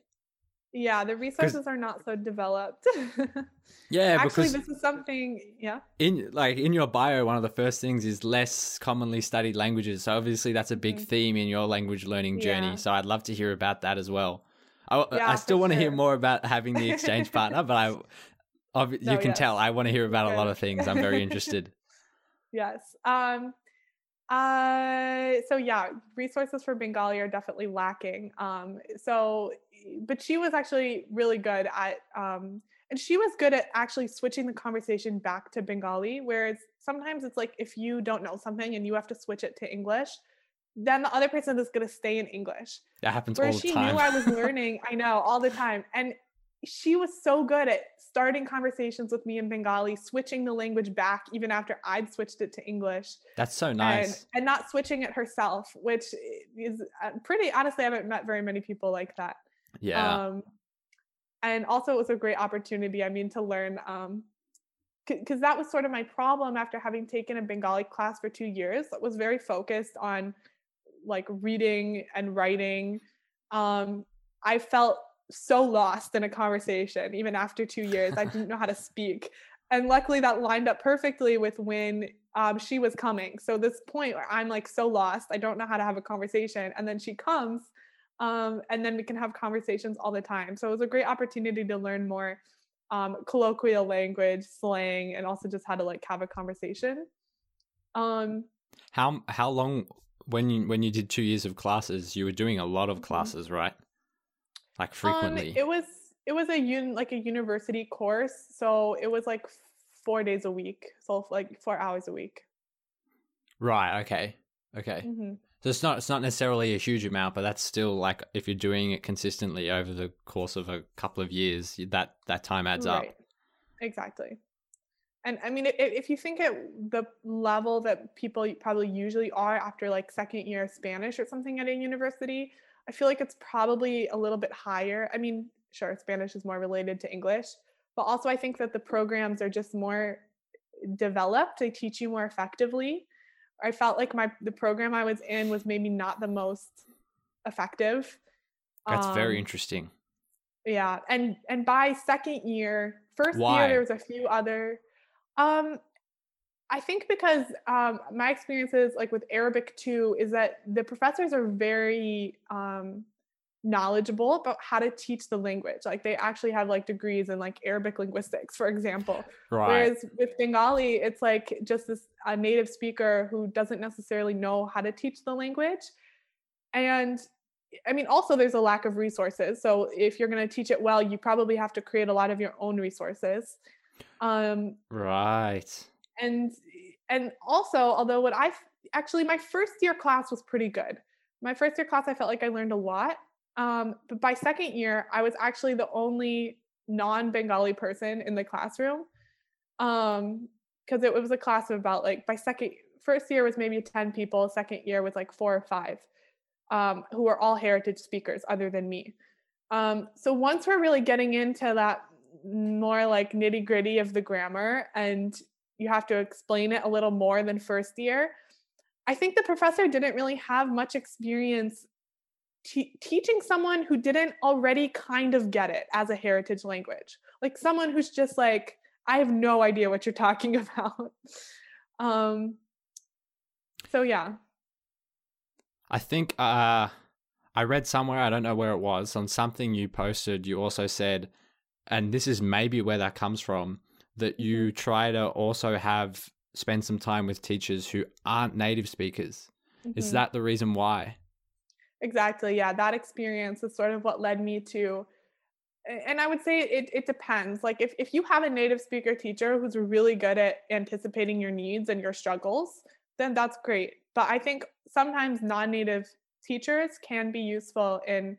Yeah, the resources are not so developed. yeah, actually, this is something. Yeah, in like in your bio, one of the first things is less commonly studied languages. So obviously, that's a big mm-hmm. theme in your language learning journey. Yeah. So I'd love to hear about that as well. I, yeah, I still want to sure. hear more about having the exchange partner, but I, you no, can yes. tell I want to hear about okay. a lot of things. I'm very interested. yes. Um, uh, so yeah, resources for Bengali are definitely lacking. Um, so, but she was actually really good at, um, and she was good at actually switching the conversation back to Bengali. Whereas sometimes it's like if you don't know something and you have to switch it to English, then the other person is going to stay in English. That happens Whereas all the time. she knew I was learning. I know all the time, and she was so good at starting conversations with me in Bengali, switching the language back even after I'd switched it to English. That's so nice. And, and not switching it herself, which is uh, pretty, honestly, I haven't met very many people like that. Yeah. Um, and also, it was a great opportunity, I mean, to learn. Um, because that was sort of my problem after having taken a Bengali class for two years that was very focused on like reading and writing. Um, I felt so lost in a conversation even after two years i didn't know how to speak and luckily that lined up perfectly with when um, she was coming so this point where i'm like so lost i don't know how to have a conversation and then she comes um, and then we can have conversations all the time so it was a great opportunity to learn more um, colloquial language slang and also just how to like have a conversation um how how long when you when you did two years of classes you were doing a lot of mm-hmm. classes right like um, frequently? Um, it was it was a un like a university course, so it was like four days a week, so like four hours a week. Right. Okay. Okay. Mm-hmm. So it's not it's not necessarily a huge amount, but that's still like if you're doing it consistently over the course of a couple of years, that that time adds right. up. Exactly. And I mean, if you think at the level that people probably usually are after like second year Spanish or something at a university, I feel like it's probably a little bit higher. I mean, sure, Spanish is more related to English, but also I think that the programs are just more developed. They teach you more effectively. I felt like my the program I was in was maybe not the most effective. That's um, very interesting. Yeah, and and by second year, first Why? year there was a few other um I think because um, my experiences, like with Arabic too, is that the professors are very um, knowledgeable about how to teach the language. Like they actually have like degrees in like Arabic linguistics, for example. Right. Whereas with Bengali, it's like just this a native speaker who doesn't necessarily know how to teach the language. And I mean, also there's a lack of resources. So if you're going to teach it well, you probably have to create a lot of your own resources. Um, right and and also although what i actually my first year class was pretty good my first year class i felt like i learned a lot um, but by second year i was actually the only non-bengali person in the classroom um because it was a class of about like by second first year was maybe 10 people second year was like four or five um, who were all heritage speakers other than me um, so once we're really getting into that more like nitty gritty of the grammar and you have to explain it a little more than first year. I think the professor didn't really have much experience teaching someone who didn't already kind of get it as a heritage language. Like someone who's just like, I have no idea what you're talking about. um, so, yeah. I think uh, I read somewhere, I don't know where it was, on something you posted, you also said, and this is maybe where that comes from that you mm-hmm. try to also have spend some time with teachers who aren't native speakers. Mm-hmm. Is that the reason why? Exactly. Yeah, that experience is sort of what led me to and I would say it, it depends. Like if, if you have a native speaker teacher who's really good at anticipating your needs and your struggles, then that's great. But I think sometimes non-native teachers can be useful in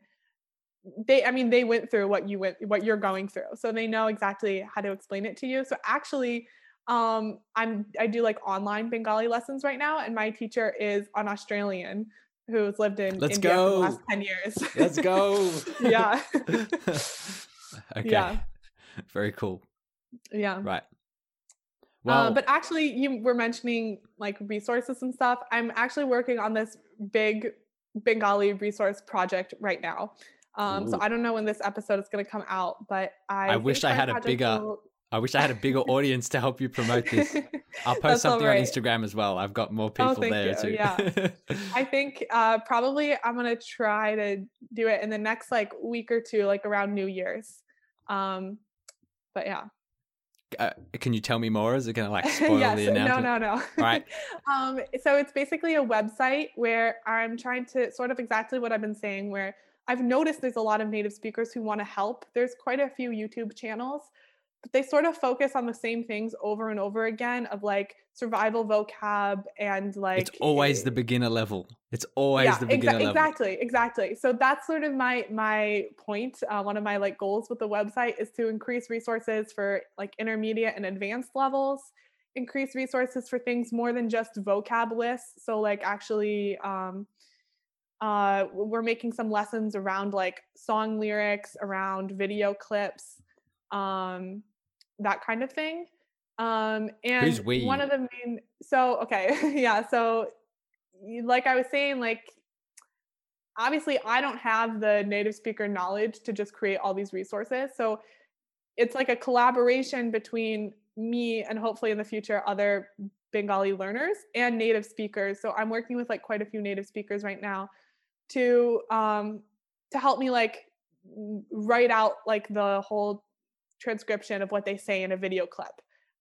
they i mean they went through what you went what you're going through so they know exactly how to explain it to you so actually um i'm i do like online bengali lessons right now and my teacher is an australian who's lived in Let's india go. for the last 10 years Let's go. yeah okay. Yeah. Very cool. yeah Right. Well, Well, but actually, you were mentioning like resources and stuff. I'm actually working on this big Bengali resource project right now. Um, so I don't know when this episode is going to come out, but I, I wish I had a bigger will- I wish I had a bigger audience to help you promote this. I'll post That's something all on. Instagram as well. I've got more people thank there you. too. Yeah. I think uh, probably I'm gonna try to do it in the next like week or two, like around New Year's. Um, but yeah. uh, can you tell me more? Is it going to like spoil yes. the No, announcement? no, no. Right. um, so it's basically a website where I'm trying to sort of exactly what I've been saying, where I've noticed there's a lot of native speakers who want to help. There's quite a few YouTube channels, but they sort of focus on the same things over and over again of like survival vocab and like it's always eh, the beginner level. It's always yeah, the beginner exa- level. exactly, exactly. So that's sort of my my point. Uh, one of my like goals with the website is to increase resources for like intermediate and advanced levels. Increase resources for things more than just vocab lists. So like actually, um, uh, we're making some lessons around like song lyrics, around video clips, um, that kind of thing. Um, and Who's we? one of the main. So okay, yeah. So like I was saying, like obviously I don't have the native speaker knowledge to just create all these resources. So it's like a collaboration between me and hopefully in the future other Bengali learners and native speakers. So I'm working with like quite a few native speakers right now to um to help me like write out like the whole transcription of what they say in a video clip.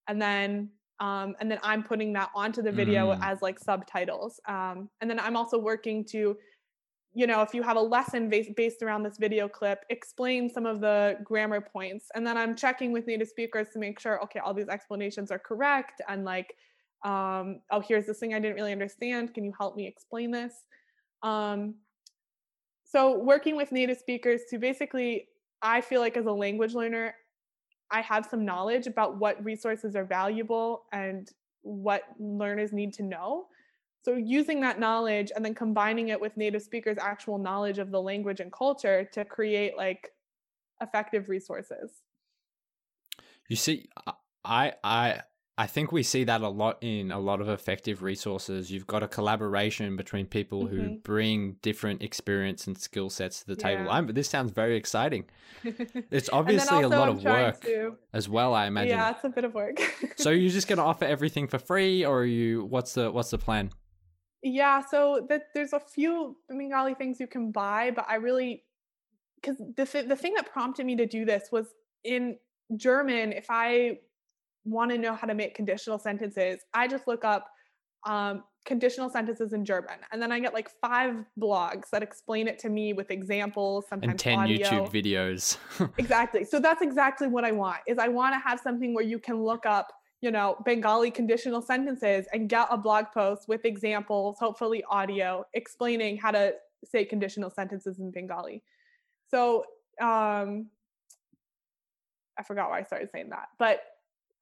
And then um, and then I'm putting that onto the video Mm. as like subtitles. Um, and then I'm also working to, you know, if you have a lesson based based around this video clip, explain some of the grammar points. And then I'm checking with native speakers to make sure, okay, all these explanations are correct. And like, um, oh, here's this thing I didn't really understand. Can you help me explain this? Um, so working with native speakers to basically, I feel like as a language learner, I have some knowledge about what resources are valuable and what learners need to know. So using that knowledge and then combining it with native speakers' actual knowledge of the language and culture to create like effective resources. You see, I I I think we see that a lot in a lot of effective resources. You've got a collaboration between people who Mhm. bring different experience and skill sets to the table. Yeah. I'm, this sounds very exciting. It's obviously a lot I'm of work to- as well. I imagine. yeah, it's a bit of work. so you're just going to offer everything for free, or you? What's the What's the plan? Yeah, so that there's a few Bengali things you can buy, but I really because the th- the thing that prompted me to do this was in German. If I want to know how to make conditional sentences, I just look up um, conditional sentences in German, and then I get like five blogs that explain it to me with examples, sometimes And ten audio. YouTube videos. Exactly. So that's exactly what I want. Is I want to have something where you can look up, you know, Bengali conditional sentences and get a blog post with examples, hopefully audio, explaining how to say conditional sentences in Bengali. So um I forgot why I started saying that. But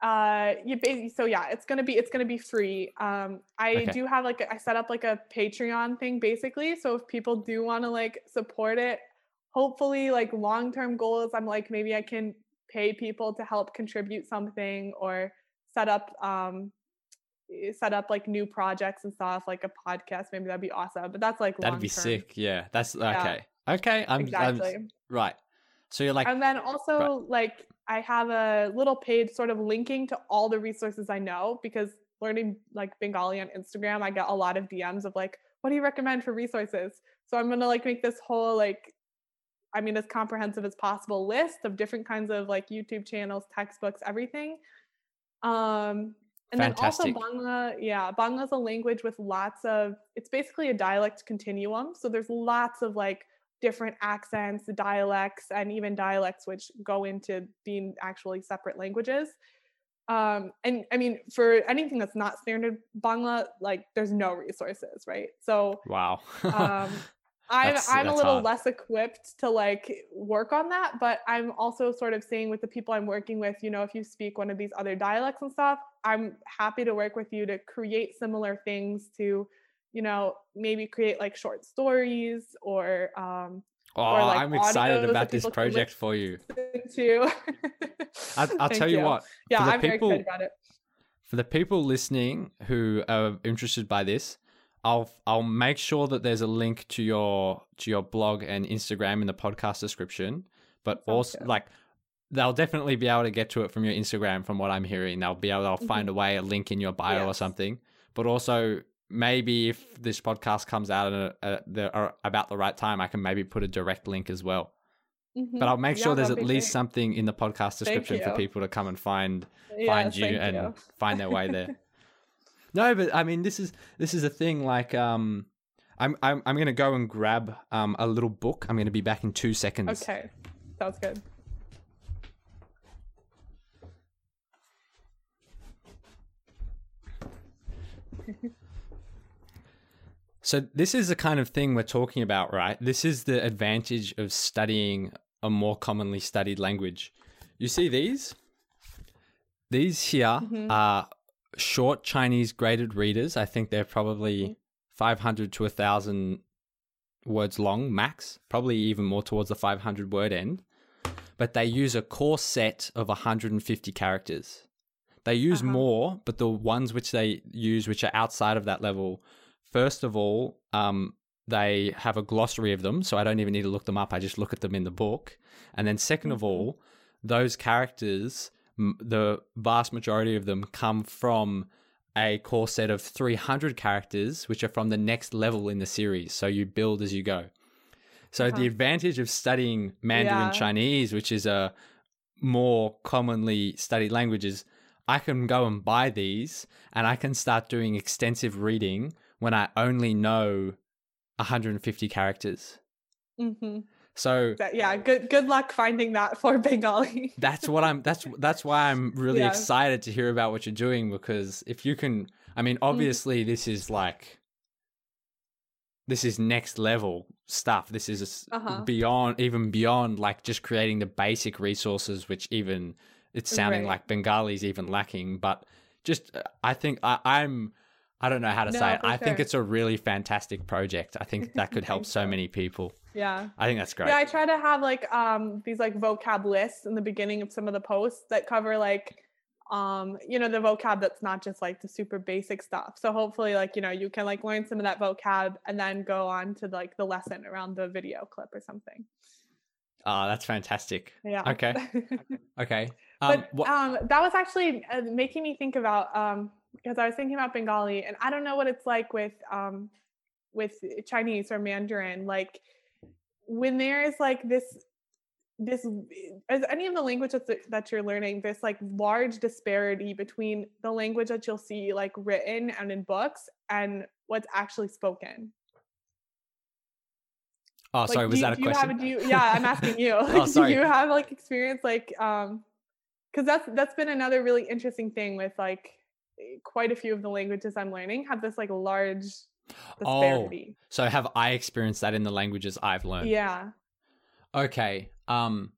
uh you basically so yeah it's gonna be it's gonna be free um i Okay. do have like a, i set up like a patreon thing basically so if people do want to like support it hopefully like long-term goals i'm like maybe i can pay people to help contribute something or set up um eh, set up like new projects and stuff like a podcast maybe that'd be awesome but that's like That'd be sick. Yeah, that's Yeah. okay. Okay, I'm, exactly I'm right. So you're like, and then also like I have a little page sort of linking to all the resources I know because learning like Bengali on Instagram, I get a lot of DMs of like, what do you recommend for resources? So I'm gonna like make this whole like I mean as comprehensive as possible list of different kinds of like YouTube channels, textbooks, everything. Um and Fantastic. then also Bangla, yeah, Bangla is a language with lots of it's basically a dialect continuum. So there's lots of like different accents, dialects, and even dialects which go into being actually separate languages. Um, and I mean, for anything that's not standard Bangla, like there's no resources, right? So wow. um, I'm That's- I'm a little hard. less equipped to like work on that, but I'm also sort of seeing with the people I'm working with, you know, if you speak one of these other dialects and stuff, I'm happy to work with you to create similar things to, you know, maybe create like short stories or um Oh, like, I'm excited about this project for you. to I, I'll tell you, what. Yeah, I'm very excited about it. For the people listening who are interested by this, I'll I'll make sure that there's a link to your to your blog and Instagram in the podcast description. But also, good. like, they'll definitely be able to get to it from your Instagram. From what I'm hearing, they'll be able to find a way, a link in your bio or something. But also, maybe if this podcast comes out at the, about the right time, I can maybe put a direct link as well. Mhm. But I'll make Yeah, sure there's at least great. something in the podcast description for people to come and find Yes, find you and you. find their way there. no, but I mean, this is this is a thing. Like, um, I'm I'm I'm gonna go and grab um a little book. I'm gonna be back in two seconds. Okay, sounds good. So this is the kind of thing we're talking about, right? This is the advantage of studying a more commonly studied language. You see these? These here Mhm. are short Chinese graded readers. I think they're probably 500 to 1,000 words long max, probably even more towards the 500 word end. But they use a core set of 150 characters. They use Uh-huh. more, but the ones which they use, which are outside of that level, first of all, um, they have a glossary of them, so I don't even need to look them up. I just look at them in the book. And then, 2nd of Mhm. all, those characters, m- the vast majority of them come from a core set of 300 characters, which are from the next level in the series. So you build as you go. So the Uh-huh. advantage of studying Mandarin Yeah. Chinese, which is a more commonly studied language, is I can go and buy these and I can start doing extensive reading when I only know 150 characters. hmm So yeah, good good luck finding that for Bengali. that's what I'm that's that's why I'm really Yeah. excited to hear about what you're doing because if you can I mean obviously this is like this is next level stuff. This is Uh-huh. beyond even beyond like just creating the basic resources which even it's sounding Right. like is even lacking but just uh, I think I, I'm I don't know how to No, say it. I think it's a really fantastic project. I think that could help so many people. yeah. I think that's great. Yeah, I try to have like um these like vocab lists in the beginning of some of the posts that cover like um you know the vocab that's not just like the super basic stuff. So hopefully like you know you can like learn some of that vocab and then go on to like the lesson around the video clip or something. Ah, that's fantastic. Yeah. Okay. Okay. Um, but um, that was actually uh, making me think about um, because I was thinking about Bengali, and I don't know what it's like with um, with Chinese or Mandarin. Like when there's like this this as any of the languages that, that you're learning, there's like large disparity between the language that you'll see like written and in books and what's actually spoken. oh, Like, sorry, was you- that a do you question? Have, do you, yeah, I'm asking you. Oh, Like, sorry. Do you have like experience like um because that's that's been another really interesting thing with like quite a few of the languages I'm learning have this like large disparity. Oh, disparity. so have I experienced that in the languages I've learned? yeah. Okay. Um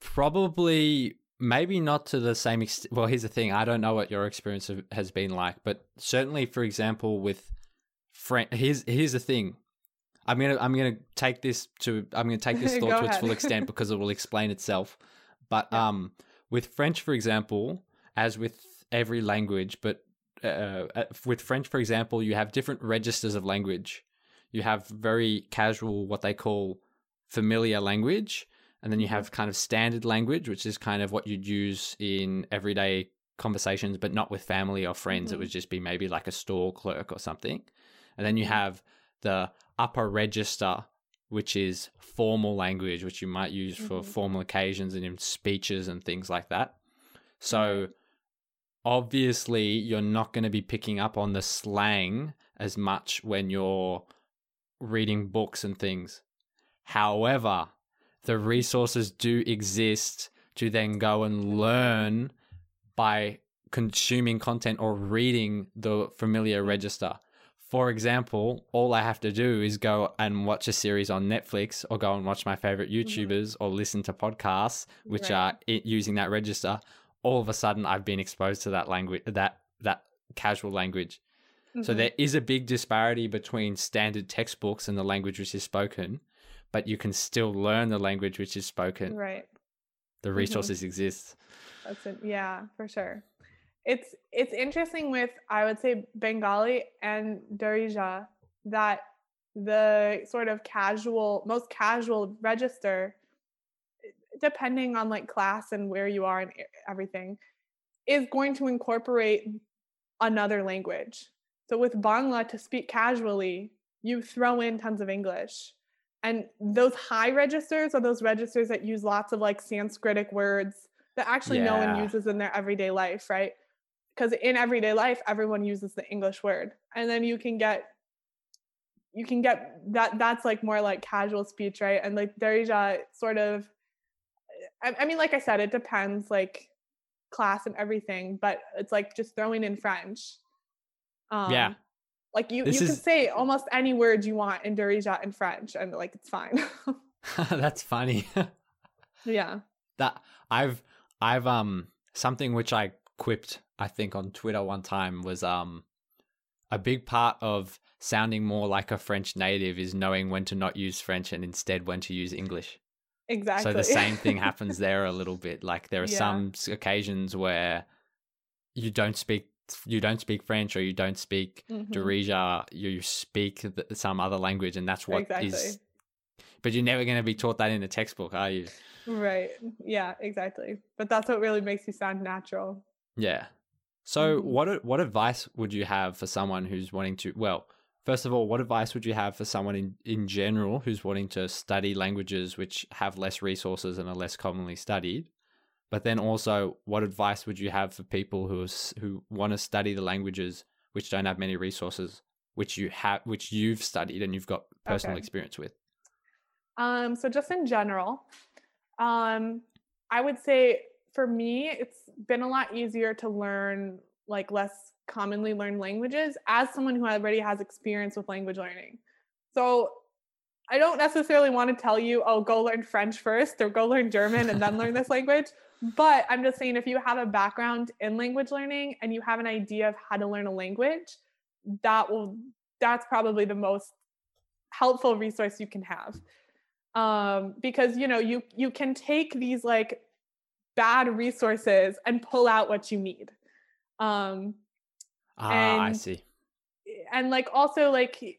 probably maybe not to the same extent. Well, here's the thing. I don't know what your experience has been like, but certainly for example with French here's here's the thing. I'm going to I'm going to take this to I'm going to take this thought to its full extent because it will explain itself. But Yeah. um with French for example, as with every language, but uh, uh, with French, for example, you have different registers of language. You have very casual, what they call familiar language, and then you have kind of standard language, which is kind of what you'd use in everyday conversations, but not with family or friends. It Mhm. would just be maybe like a store clerk or something. And then you have the upper register, which is formal language, which you might use for Mhm. formal occasions and in speeches and things like that. So. Obviously you're not going to be picking up on the slang as much when you're reading books and things. However, the resources do exist to then go and learn by consuming content or reading the familiar register. for example, all I have to do is go and watch a series on Netflix or go and watch my favorite YouTubers or listen to podcasts which Mm-hmm. Right. are using that register. All of a sudden, I've been exposed to that language, that that casual language. So Mhm. there is a big disparity between standard textbooks and the language which is spoken, but you can still learn the language which is spoken. right. The resources exist. That's it. Yeah, for sure. It's it's interesting with I would say Bengali and Darija that the sort of casual, most casual register, depending on like class and where you are and everything, is going to incorporate another language. So with Bangla to speak casually, you throw in tons of English. And those high registers are those registers that use lots of like Sanskritic words that actually no one uses in their everyday life, right? Because in everyday life, everyone uses the English word. And then you can get you can get that that's like more like casual speech, right? And like Darija sort of I, I mean, like I said, it depends like class and everything, but it's like just throwing in French. Um, Yeah. Like you, This you is- can say almost any word you want in Darija in French and like it's fine. That's funny. yeah. that I've I've um something which I quipped I think on Twitter one time was um a big part of sounding more like a French native is knowing when to not use French and instead when to use English. Exactly. So the same thing happens there a little bit. Like there are Yeah. some occasions where you don't speak you don't speak French or you don't speak Mhm. Darija, you speak some other language, and that's what is. Exactly. But you're never going to be taught that in a textbook, are you? Right. Yeah, exactly. But that's what really makes you sound natural. Yeah. So, Mhm. what what advice would you have for someone who's wanting to? Well, first of all, what advice would you have for someone in in general who's wanting to study languages which have less resources and are less commonly studied? But then also, what advice would you have for people who are, who want to study the languages which don't have many resources, which you have, which you've studied and you've got personal Okay. experience with? Um, so just in general, um, I would say for me, it's been a lot easier to learn like less commonly learned languages as someone who already has experience with language learning. So I don't necessarily want to tell you, oh, go learn French first or go learn German and then learn this language. But I'm just saying, if you have a background in language learning and you have an idea of how to learn a language, that will that's probably the most helpful resource you can have um, because you know you you can take these like bad resources and pull out what you need um, Ah, I see. and like also like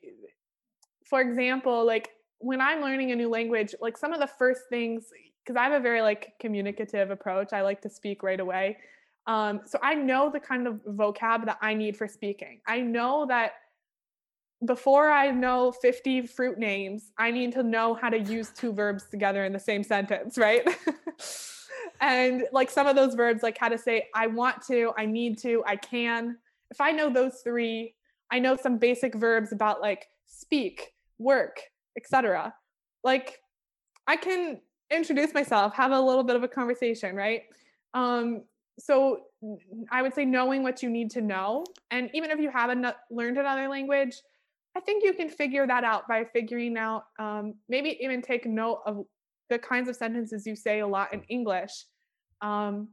for example like when i'm learning a new language like some of the first things because i have a very like communicative approach i like to speak right away um, so i know the kind of vocab that i need for speaking. I know that before i know 50 fruit names i need to know how to use two verbs together in the same sentence right? And like some of those verbs like how to say i want to i need to i can if i know those three I know some basic verbs about like speak, work, etc. Like I can introduce myself, have a little bit of a conversation, right? Um, so I would say knowing what you need to know, and even if you haven't learned another language, I think you can figure that out by figuring out, um, maybe even take note of the kinds of sentences you say a lot in English. Um,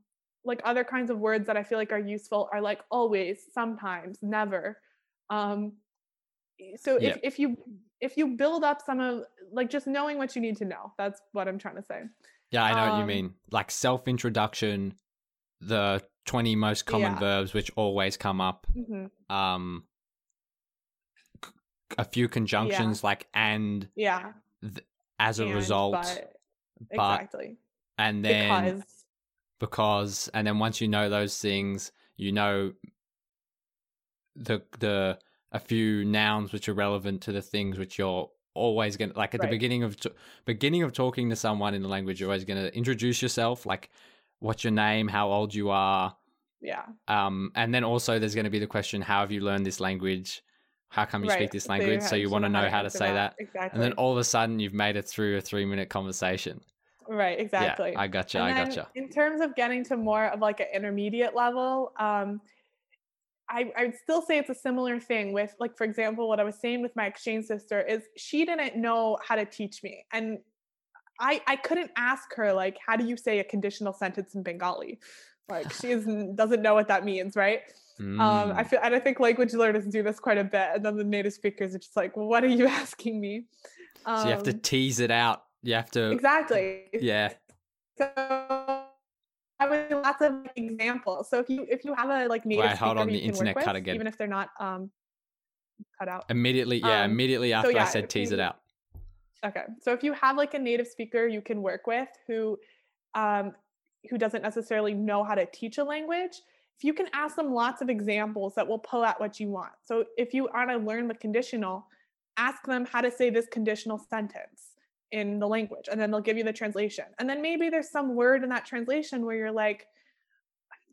like other kinds of words that I feel like are useful are like always, sometimes, never um so if, Yeah. if you if you build up some of like just knowing what you need to know that's what i'm trying to say Yeah, I know what you Um, mean. Like self introduction, the 20 most common Yeah. verbs which always come up, Mhm. um, c- a few conjunctions like and yeah as a and, result, but, but- exactly and then because because, and then once you know those things, you know the the a few nouns which are relevant to the things which you're always going to like at the beginning of beginning of talking to someone in the language you're always going to introduce yourself like what's your name how old you are yeah. um and then also there's going to be the question how have you learned this language? How come you speak right. this So language? so you want to know how to say that, exactly and then all of a sudden you've made it through a three minute conversation right exactly yeah i gotcha And i gotcha in terms of getting to more of like an intermediate level um I, I would still say it's a similar thing with like for example what i was saying with my exchange sister is she didn't know how to teach me and i i couldn't ask her like how do you say a conditional sentence in bengali like she doesn't know what that means right mm. um i mm. feel and i think language learners do this quite a bit and then the native speakers are just like well, what are you asking me um, so you have to um tease it out you have to exactly yeah so having lots of examples. So if you if you have a like native Wait, hold on, the internet cut with, again. Even if they're not um cut out. Immediately, yeah, um, immediately after so yeah, I said tease you, it out. Okay. So if you have like a native speaker you can work with who um who doesn't necessarily know how to teach a language, if you can ask them lots of examples that will pull out what you want. So if you want to learn the conditional, ask them how to say this conditional sentence in the language and then they'll give you the translation. And then maybe there's some word in that translation where you're like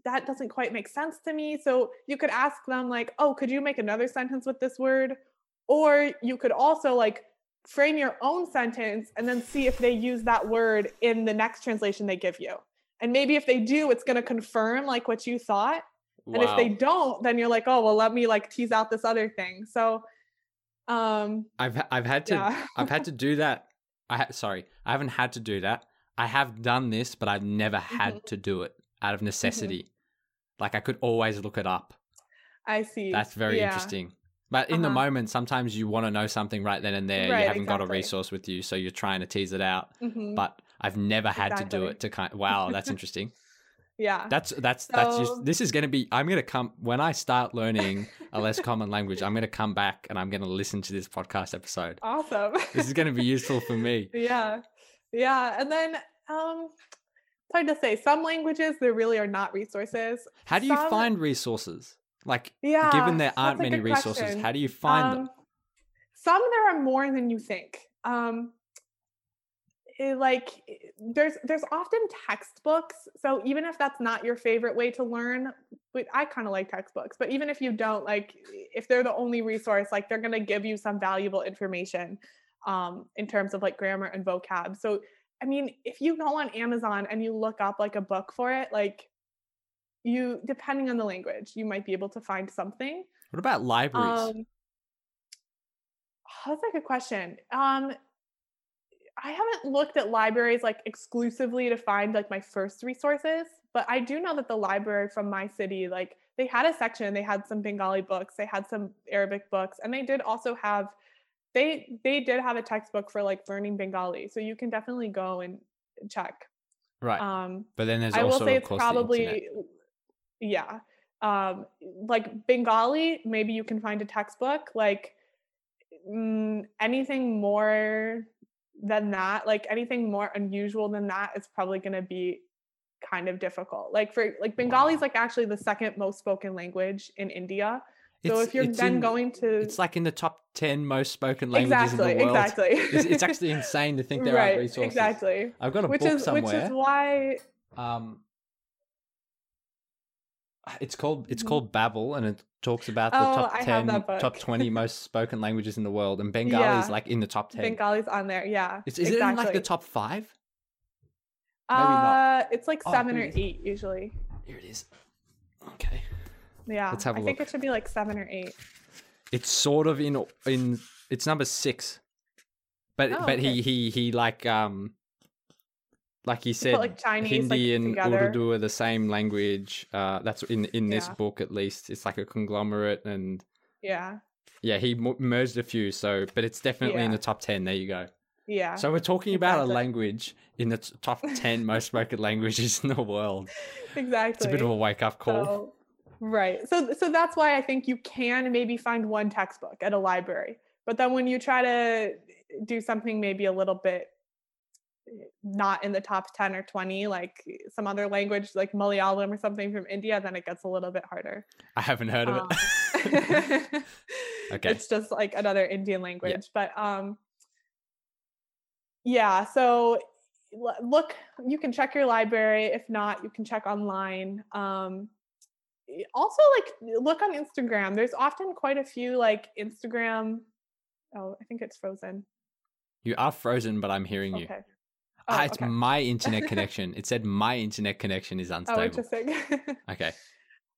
that doesn't quite make sense to me. So you could ask them like oh could you make another sentence with this word? Or you could also like frame your own sentence and then see if they use that word in the next translation they give you. And maybe if they do it's going to confirm like what you thought. Wow. and if they don't then you're like oh well let me like tease out this other thing. So um i've i've had to yeah. i've had to do that I ha- sorry, I haven't had to do that. I have done this, but I've never had mm-hmm. to do it out of mm-hmm. necessity. Mm-hmm. Like I could always look it up. I see. That's very yeah. interesting. But in uh-huh. the moment, sometimes you want to know something right then and there. Right, you haven't exactly. got a resource with you, so you're trying to tease it out. Mm-hmm. But I've never had exactly. to do it to kind. Of, wow, that's interesting. Yeah, that's that's so... that's just. This is going to be. I'm going to come when I start learning a less common language. I'm going to come back and I'm going to listen to this podcast episode. Awesome. this is going to be useful for me. Yeah, yeah, and then um, it's hard to say. Some languages there really are not resources. How do you Some... find resources? Like, yeah, given there aren't many resources, question. how do you find um, them? Some there are more than you think. Um, it, like there's there's often textbooks. So even if that's not your favorite way to learn, I kind of like textbooks. But even if you don't, like if they're the only resource, like they're gonna give you some valuable information um, in terms of like grammar and vocab. So I mean, if you go on Amazon and you look up like a book for it, like you depending on the language you might be able to find something what about libraries um, that's a good question um i haven't looked at libraries like exclusively to find like my first resources but i do know that the library from my city like they had a section they had some bengali books they had some arabic books and they did also have they they did have a textbook for like learning bengali so you can definitely go and check. Right. Um but then there's also I will say it's probably yeah. Um like bengali maybe you can find a textbook like mm, anything more than that like anything more unusual than that is probably going to be kind of difficult. Like for like bengali is like actually the second most spoken language in india. So it's, if you're then in, going to it's like in the top 10 most spoken languages exactly, in the world. exactly. It's, it's actually insane to think there right, are resources. exactly. I've got a which book is somewhere which is why um it's called it's called Babel, and it talks about the oh, top ten, top twenty most spoken languages in the world, and Bengali yeah. is like in the top ten. Bengali's on there, yeah. Is, is exactly. it in like the top five? Uh, it's like oh, seven or eight usually. Here it is. Okay. Yeah, let's have a I look. think it should be like seven or eight. It's sort of in in it's number six, but oh, but okay. he he he like um like you said, like Chinese, Hindi like, and together. Urdu are the same language. Uh, that's in in this yeah. book at least. It's like a conglomerate, and yeah, yeah, he merged a few. So, but it's definitely yeah. in the top ten. There you go. Yeah. So we're talking exactly. about a language in the top ten most spoken languages in the world. Exactly. It's a bit of a wake up call. So, right. So so that's why I think you can maybe find one textbook at a library, but then when you try to do something maybe a little bit not in the top 10 or 20 like some other language like malayalam or something from india then it gets a little bit harder. I haven't heard of it. Um, okay. It's just like another indian language yeah. but um yeah so look you can check your library. If not you can check online. Um also like look on instagram. There's often quite a few like instagram oh i think it's frozen. You are frozen but i'm hearing okay. you Oh, ah, it's okay. my internet connection. It said my internet connection is oh, unstable. Oh, interesting. okay.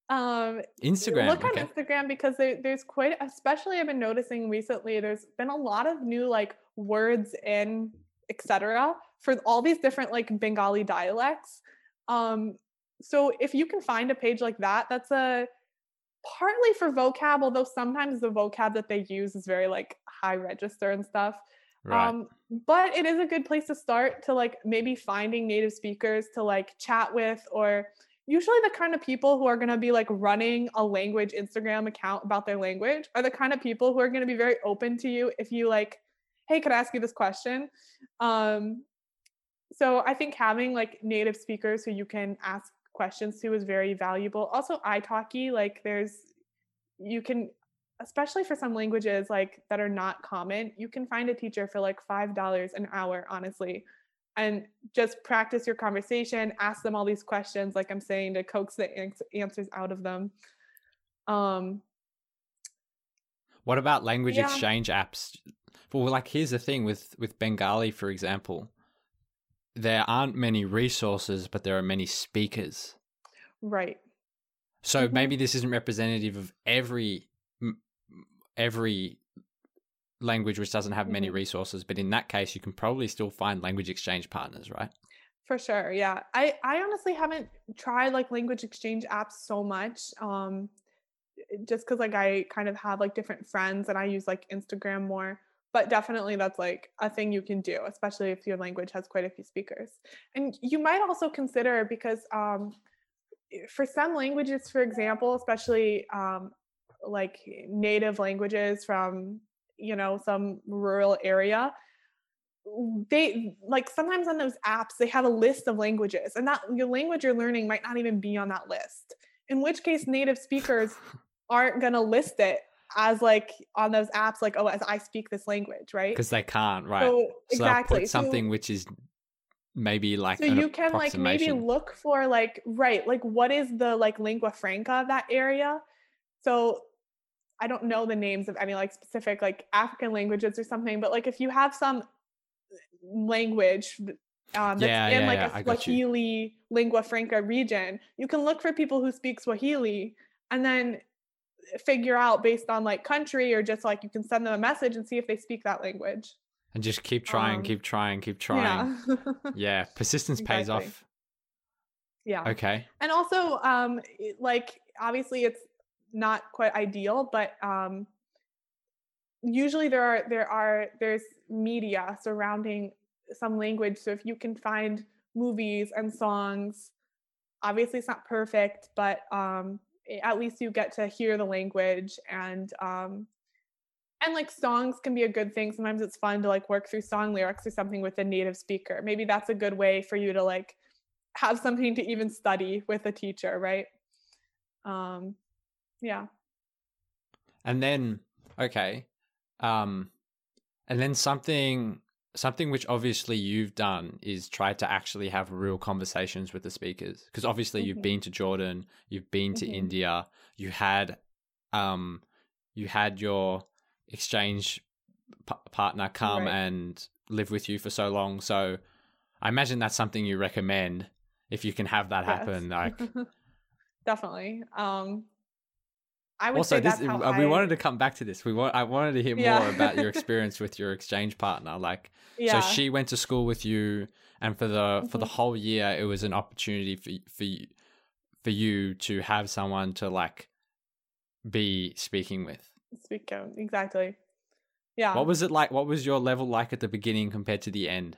Um, Instagram. look okay. on Instagram because there, there's quite, especially I've been noticing recently. There's been a lot of new like words in etc. for all these different like Bengali dialects. Um, so if you can find a page like that, that's a partly for vocab, although sometimes the vocab that they use is very like high register and stuff. Right. Um, but it is a good place to start to like maybe finding native speakers to like chat with or usually the kind of people who are going to be like running a language Instagram account about their language are the kind of people who are going to be very open to you if you like hey could I ask you this question um so I think having like native speakers who you can ask questions to is very valuable also italki like there's you can especially for some languages like that are not common you can find a teacher for like five dollars an hour honestly and just practice your conversation ask them all these questions like i'm saying to coax the ans- answers out of them um What about language Yeah. exchange apps? Well, like here's the thing with with Bengali, for example, there aren't many resources, but there are many speakers. right So Mhm. maybe this isn't representative of every every language which doesn't have many Mhm. resources, but in that case, you can probably still find language exchange partners, right? For sure. Yeah. I I honestly haven't tried like language exchange apps so much. Um just cuz like I kind of have like different friends and I use like Instagram more. But definitely that's like a thing you can do, especially if your language has quite a few speakers. And you might also consider because um for some languages for example, especially um like eh, native languages from you know some rural area they like sometimes on those apps they have a list of languages and that your language you're learning might not even be on that list in which case native speakers aren't going to list it as like on those apps like oh as i speak this language right? Because they can't, right? so So exactly put So- something which is maybe like so you can like maybe look for like right like what is the like lingua franca of that area? So i don't know the names of any like specific like african languages or something but like if you have some language um, that's Yeah, in yeah, like yeah, a swahili lingua franca region you can look for people who speak swahili and then figure out based on like country or just like you can send them a message and see if they speak that language and just keep trying, um, keep trying, keep trying. yeah Yeah, persistence pays off. yeah Okay. and also um like obviously it's not quite ideal but um usually there are there are there's media surrounding some language. So if you can find movies and songs obviously it's not perfect but um at least you get to hear the language and um and like songs can be a good thing. Sometimes it's fun to like work through song lyrics or something with a native speaker. Maybe that's a good way for you to like have something to even study with a teacher right? Um yeah And then okay. Um and then something something which obviously you've done is try to actually have real conversations with the speakers because obviously you've Mhm. been to Jordan, you've been to Mhm. India, you had um you had your exchange p- partner come Right. and live with you for so long. So I imagine that's something you recommend if you can have that Yes. happen like definitely um i would also say this uh, we I- wanted to come back to this we want i wanted to hear Yeah. more about your experience with your exchange partner like yeah so she went to school with you and for the for the Mhm. whole year it was an opportunity for for you for you to have someone to like be speaking with speak out exactly yeah what was it like what was your level like at the beginning compared to the end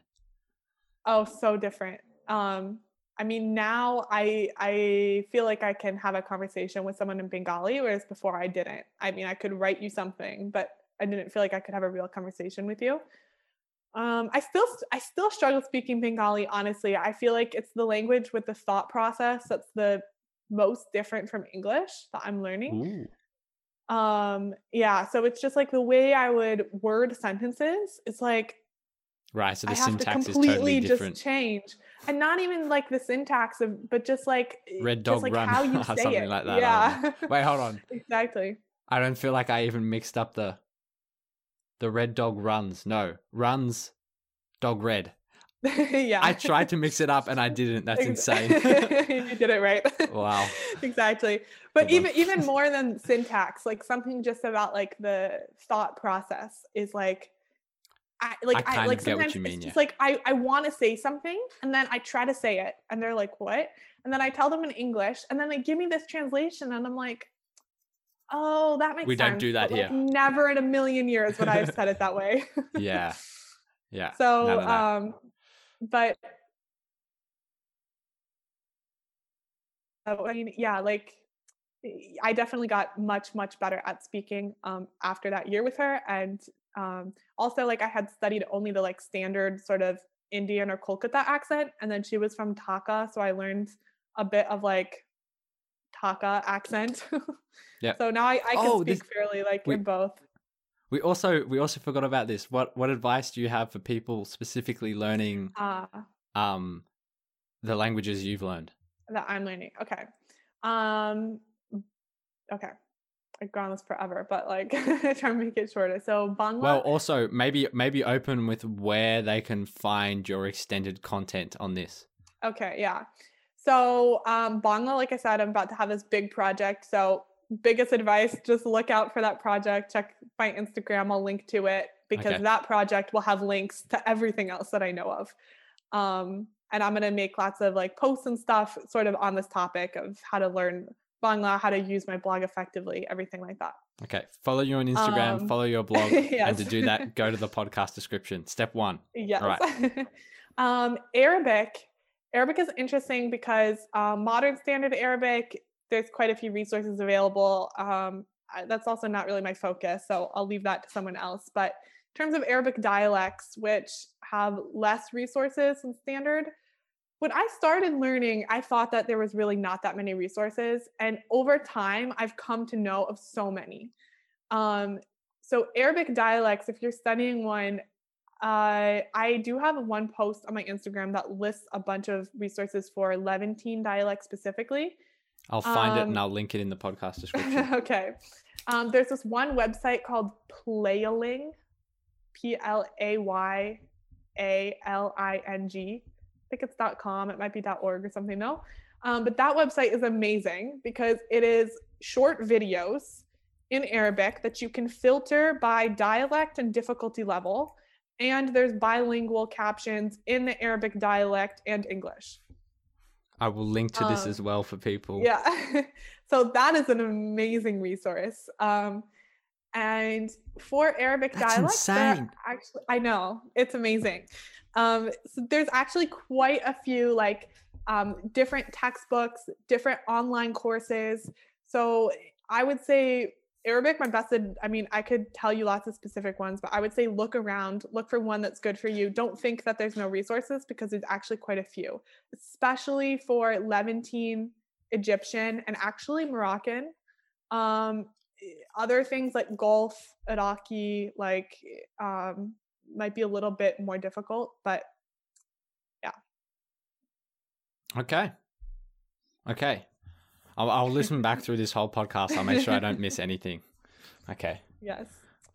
Oh, so different. Um, I mean, now I I feel like I can have a conversation with someone in Bengali, whereas before I didn't. I mean, I could write you something, but I didn't feel like I could have a real conversation with you. Um, I still I still struggle speaking Bengali. Honestly, I feel like it's the language with the thought process that's the most different from English that I'm learning. Ooh. Um, yeah, so it's just like the way I would word sentences. It's like right so the I have to syntax is completely totally just different change, and not even like the syntax of, but just like eh, Red just dog like run how you say something it. like that, Yeah, wait hold on exactly. i don't feel like i even mixed up the the red dog runs no runs dog red yeah. I tried to mix it up and I didn't. That's insane. you did it right. wow. exactly. But Good even even more than syntax, like something just about like the thought process is like I like I I, like sometimes mean, it's yeah. just like I I want to say something and then I try to say it and they're like what? And then I tell them in English and then they give me this translation and I'm like Oh, that makes sense. We sense. don't do that but, like, here. Never in a million years would I have said it that way. Yeah. Yeah. So, None of that. um, but uh, I mean, yeah, like I definitely got much, much better at speaking um, after that year with her, and um, also like I had studied only the like standard sort of Indian or Kolkata accent, and then she was from Dhaka, so I learned a bit of like Dhaka accent. yeah. So now I, I can Oh, speak this- fairly like we- in both. we also we also forgot about this. What what advice do you have for people specifically learning Uh, um the languages you've learned? that I'm learning. Okay. Um okay. I've gone on this forever, but like I try to make it shorter. So Bangla Well, also maybe maybe open with where they can find your extended content on this. Okay, yeah. So um Bangla, like I said, I'm about to have this big project. So biggest advice, just look out for that project. Check my Instagram, I'll link to it because Okay. that project will have links to everything else that I know of. Um and I'm gonna make lots of like posts and stuff sort of on this topic of how to learn Bangla, how to use my blog effectively, everything like that. Okay, follow you on Instagram, Um, follow your blog, and to do that, go to the podcast description. Step one. Yes. Right. um, Arabic. Arabic is interesting because um, modern standard Arabic, there's quite a few resources available. Um, that's also not really my focus, so I'll leave that to someone else. But in terms of Arabic dialects, which have less resources than standard, when I started learning, I thought that there was really not that many resources. And over time, I've come to know of so many. Um, so, Arabic dialects, if you're studying one, uh, I do have one post on my Instagram that lists a bunch of resources for Levantine dialect specifically. I'll find it and Um, I'll link it in the podcast description. okay. Um, there's this one website called Playaling, P L A Y A L I N G. Think it's .com. It might be .org or something. No, um, but that website is amazing because it is short videos in Arabic that you can filter by dialect and difficulty level, and there's bilingual captions in the Arabic dialect and English. I will link to this um, as well for people. Yeah. so that is an amazing resource. Um, and for Arabic That's insane. actually, I know it's amazing. Um, so there's actually quite a few like um, different textbooks, different online courses. So I would say Arabic, my best, I mean, I could tell you lots of specific ones, but I would say look around, look for one that's good for you. Don't think that there's no resources because there's actually quite a few, especially for Levantine, Egyptian, and actually Moroccan. Um, other things like Gulf, Iraqi, like um, might be a little bit more difficult, but yeah. Okay. Okay. I'll, I'll listen back through this whole podcast. I'll make sure I don't miss anything. Okay. yes.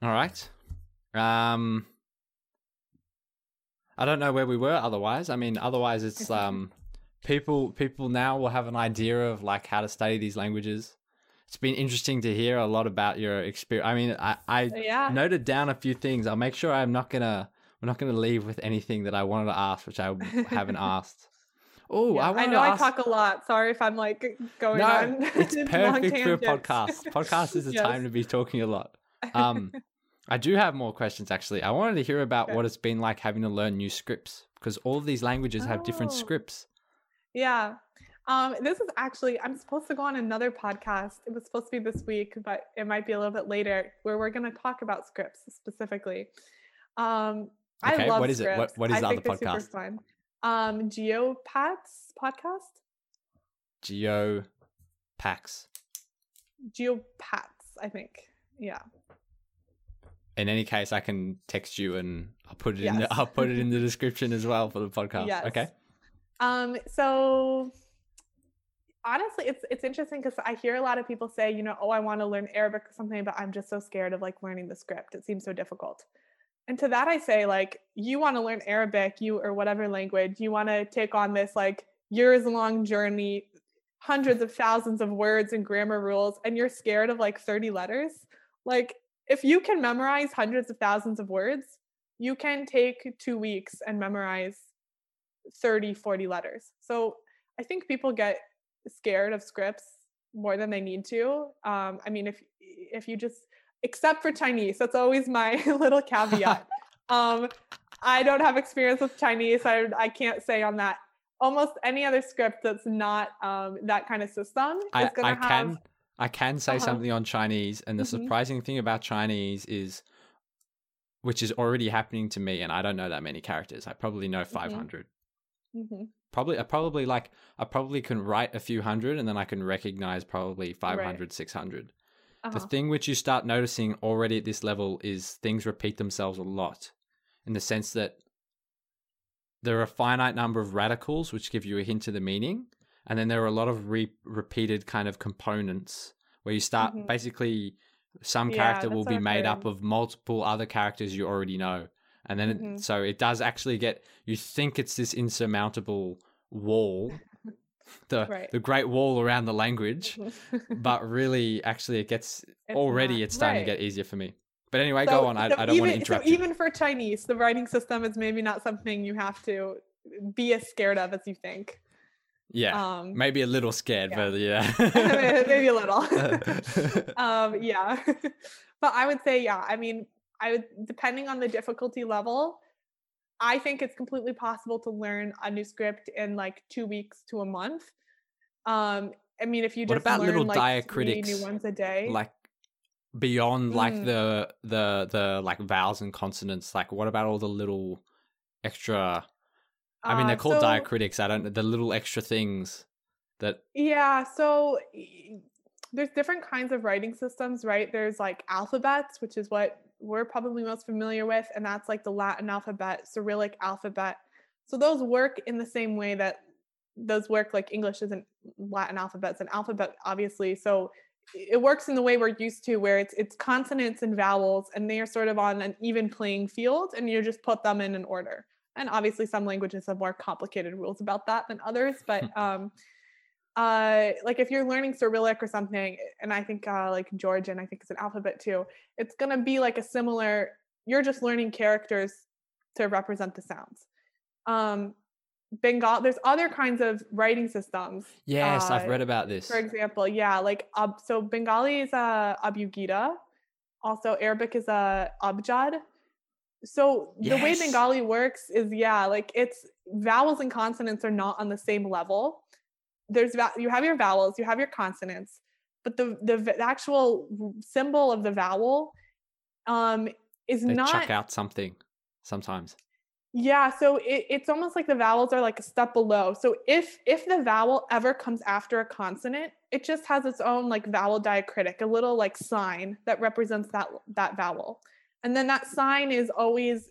All right. Um, I don't know where we were. Otherwise, I mean, otherwise it's um, people people now will have an idea of like how to study these languages. It's been interesting to hear a lot about your experience. I mean, I I Yeah. noted down a few things. I'll make sure I'm not gonna we're not gonna leave with anything that I wanted to ask, which I haven't asked. Oh, Yeah, I I, know I talk a lot. Sorry if I'm like going no, on. it's perfect for a podcast. Podcast is a Yes. time to be talking a lot. Um, I do have more questions actually. I wanted to hear about Okay. what it's been like having to learn new scripts because all of these languages have different Oh. scripts. Yeah. Um, this is actually, I'm supposed to go on another podcast. It was supposed to be this week, but it might be a little bit later where we're going to talk about scripts specifically. Um, Okay, I love what is it? What- scripts. what is I the think other podcast? Super fun. Um, Geopats podcast? Geo packs. Geopats, I think. Yeah. In any case, I can text you and I'll put it in. The, I'll put it in the description as well for the podcast. Yes. Okay. Um, so honestly, it's it's interesting because I hear a lot of people say, you know, oh, I want to learn Arabic or something, but I'm just so scared of like learning the script. It seems so difficult. and to that I say like you want to learn Arabic, you or whatever language, you want to take on this like years long journey, hundreds of thousands of words and grammar rules and you're scared of like 30 letters. Like if you can memorize hundreds of thousands of words, you can take 2 weeks and memorize 30 40 letters. So I think people get scared of scripts more than they need to. Um, I mean, if if you just except for Chinese, that's always my little caveat. um, I don't have experience with Chinese. I I can't say on that. Almost any other script that's not um, that kind of system I, is going I to have. can I can say Uh-huh. something on Chinese, and the Mhm. surprising thing about Chinese is, which is already happening to me, and I don't know that many characters. I probably know Mm-hmm. 500. Mhm. Probably, I probably like I probably can write a few hundred, and then I can recognize probably 500, 600. The Uh-huh. thing which you start noticing already at this level is things repeat themselves a lot, in the sense that there are a finite number of radicals which give you a hint of the meaning, and then there are a lot of re- repeated kind of components where you start Mhm. basically some Yeah, character will be made up of multiple other characters you already know, and then it, Mhm. so it does actually get you think it's this insurmountable wall. The, Right. the great wall around the language, but really, actually, it gets It's already not. it's starting Right. to get easier for me. But anyway, So- go on. I, so I don't want to interrupt so you. even for Chinese, the writing system is maybe not something you have to be as scared of as you think. yeah, Um, maybe a little scared, yeah. but yeah, maybe a little. um, yeah, but I would say, yeah. I mean, I would depending on the difficulty level. I think it's completely possible to learn a new script in like two weeks to a month. Um, I mean, if you just What about learn little like diacritics, new ones a day, like beyond like Mm. the the the like vowels and consonants. Like, what about all the little extra? I mean, they're Uh, called so- diacritics. I don't know the little extra things that Yeah, so there's different kinds of writing systems, right? There's like alphabets, which is what we're probably most familiar with, and that's like the Latin alphabet, Cyrillic alphabet. So those work in the same way that those work like English isn't Latin alphabet's an alphabet, obviously. So it works in the way we're used to, where it's it's consonants and vowels, and they are sort of on an even playing field, and you just put them in an order. And obviously, some languages have more complicated rules about that than others, but um, uh like if you're learning cyrillic or something and i think uh like georgian i think it's an alphabet too it's going to be like a similar you're just learning characters to represent the sounds. Um bengal there's other kinds of writing systems yes, I've uh, read about this. for example yeah like uh, so bengali is a abugida also arabic is a abjad. So the way bengali works is yeah like it's vowels and consonants are not on the same level there's you have your vowels you have your consonants but the the, actual symbol of the vowel um is They not chuck out something sometimes. yeah, so it, it's almost like the vowels are like a step below. So if if the vowel ever comes after a consonant, it just has its own like vowel diacritic, a little like sign that represents that that vowel. And then that sign is always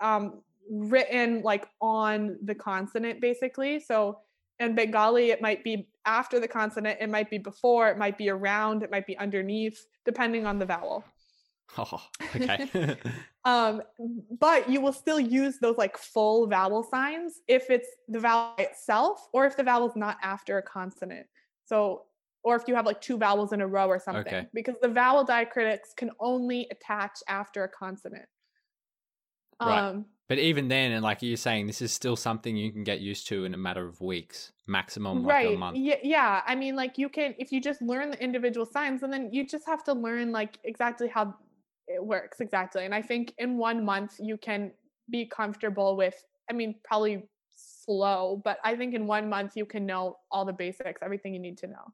um, written like on the consonant, basically. So in Bengali, it might be after the consonant, it might be before, it might be around, it might be underneath, depending on the vowel. Oh, okay. Um, but you will still use those like full vowel signs if it's the vowel itself or if the vowel is not after a consonant. So, or if you have like two vowels in a row or something, Okay. because the vowel diacritics can only attach after a consonant. Right. Um, but even then, and like you're saying, this is still something you can get used to in a matter of weeks, maximum like a right. month. Yeah, yeah. I mean, like you can, if you just learn the individual signs, and then you just have to learn like exactly how it works exactly. And I think in one month you can be comfortable with. I mean, probably slow, but I think in one month you can know all the basics, everything you need to know.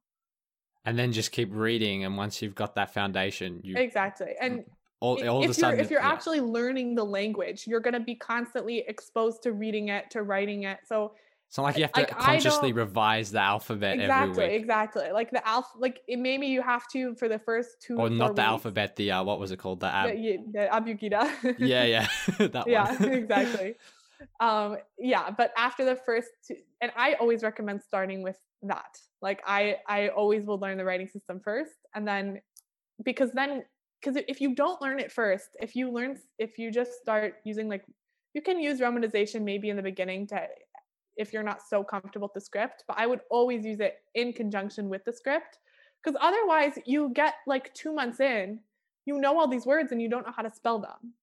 And then just keep reading, and once you've got that foundation, you Exactly. And all, all of a if you're sudden, if you're yeah. actually learning the language, you're going to be constantly exposed to reading it, to writing it. So it's not like you have to like, consciously revise the alphabet exactly, every week, exactly. Like the alpha, like it, maybe you have to for the first two or not the weeks. alphabet. The uh, what was it called? The ab. the, the abugida. yeah, yeah, that one. yeah, exactly. Um, yeah, but after the first two, and I always recommend starting with that. Like I, I always will learn the writing system first, and then because then because if you don't learn it first, if you learn, if you just start using like, you can use romanization maybe in the beginning to, if you're not so comfortable with the script, but I would always use it in conjunction with the script because otherwise you get like two months in, you know all these words and you don't know how to spell them.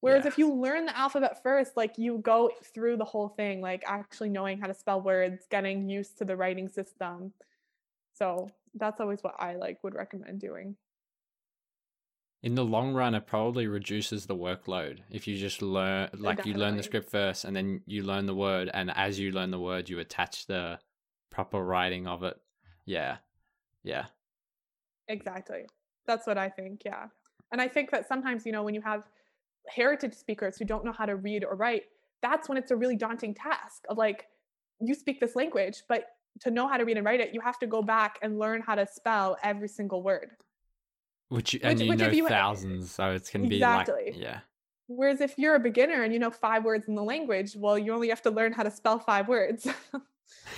Whereas Yeah. if you learn the alphabet first, like you go through the whole thing, like actually knowing how to spell words, getting used to the writing system. So that's always what I like would recommend doing. In the long run, it probably reduces the workload if you just learn, oh, like you learn the script first, and then you learn the word, and as you learn the word, you attach the proper writing of it. Yeah, yeah, Exactly. That's what I think. Yeah. And I think that sometimes, you know, when you have heritage speakers who don't know how to read or write, that's when it's a really daunting task of like, you speak this language, but to know how to read and write it, you have to go back and learn how to spell every single word. Which, you- and Which- you which know you- thousands, so it can be Exactly. like yeah. Whereas if you're a beginner and you know five words in the language, well, you only have to learn how to spell five words.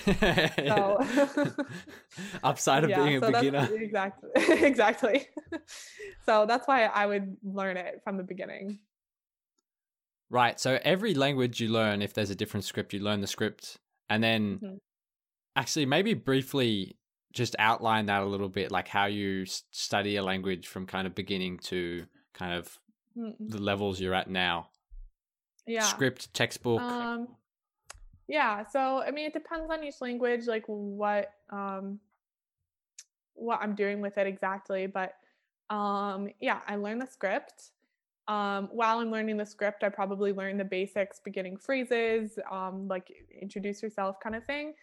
so, Upside of Yeah, being a so beginner. Exactly. exactly. so that's why I would learn it from the beginning. Right. So every language you learn, if there's a different script, you learn the script. And then Mhm. actually, maybe briefly just outline that a little bit, like how you study a language from kind of beginning to kind of the levels you're at now. Yeah. Script, textbook. Um, yeah. So I mean, it depends on each language, like what um, what I'm doing with it exactly. But um, yeah, I learn the script. Um, while I'm learning the script, I probably learn the basics, beginning phrases, um, like introduce yourself, kind of thing.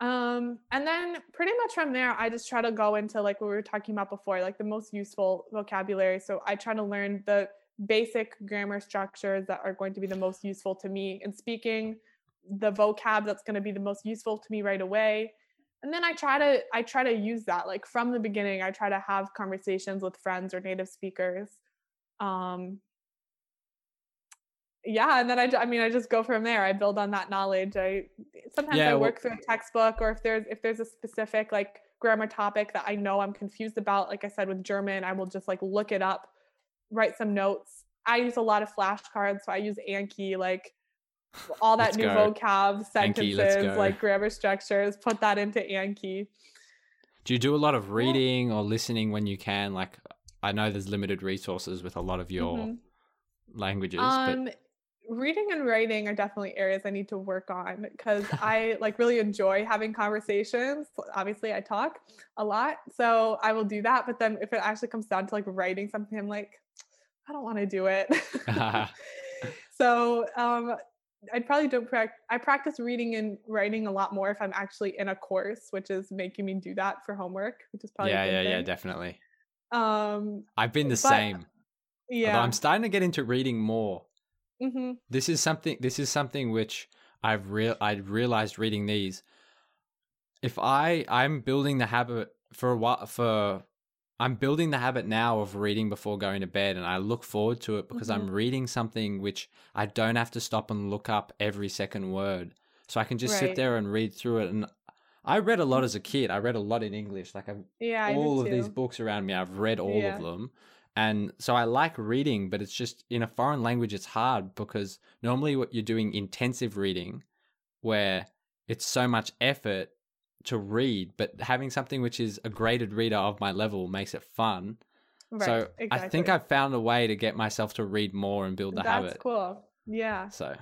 Um, and then pretty much from there, I just try to go into like what we were talking about before, like the most useful vocabulary. So I try to learn the basic grammar structures that are going to be the most useful to me in speaking, the vocab that's going to be the most useful to me right away. And then I try to I try to use that like from the beginning. I try to have conversations with friends or native speakers. Um, yeah, and then I, I mean, I just go from there. I build on that knowledge. I sometimes Yeah, I well- work through a textbook, or if there's if there's a specific like grammar topic that I know I'm confused about, like I said with German, I will just like look it up, write some notes. I use a lot of flashcards, so I use Anki, like all that new go. vocab, sentences, go. like grammar structures, put that into Anki. Do you do a lot of reading or listening when you can? Like, I know there's limited resources with a lot of your Mhm. languages, Um, reading and writing are definitely areas I need to work on because I like really enjoy having conversations. Obviously, I talk a lot, so I will do that. But then if it actually comes down to like writing something, I'm like, I don't want to do it. so um, I probably don't practice. I practice reading and writing a lot more if I'm actually in a course, which is making me do that for homework, which is probably a yeah, good yeah, yeah, definitely. Um, I've been the But- same. Although yeah. I'm starting to get into reading more. Hmm This is something. This is something which I've real. I realized reading these. If I I'm building the habit for a while for. I'm building the habit now of reading before going to bed, and I look forward to it because I'm reading something which I don't have to stop and look up every second word. So I can just sit there and read through it. And I read a lot as a kid. I read a lot in English. Like I've Yeah, all of these books around me. I've read all Yeah. of them. And so I like reading, but it's just in a foreign language, it's hard because normally what you're doing intensive reading where it's so much effort to read, but having something which is a graded reader of my level makes it fun. Right, so I think. I've found a way to get myself to read more and build the That's habit. cool. Yeah. So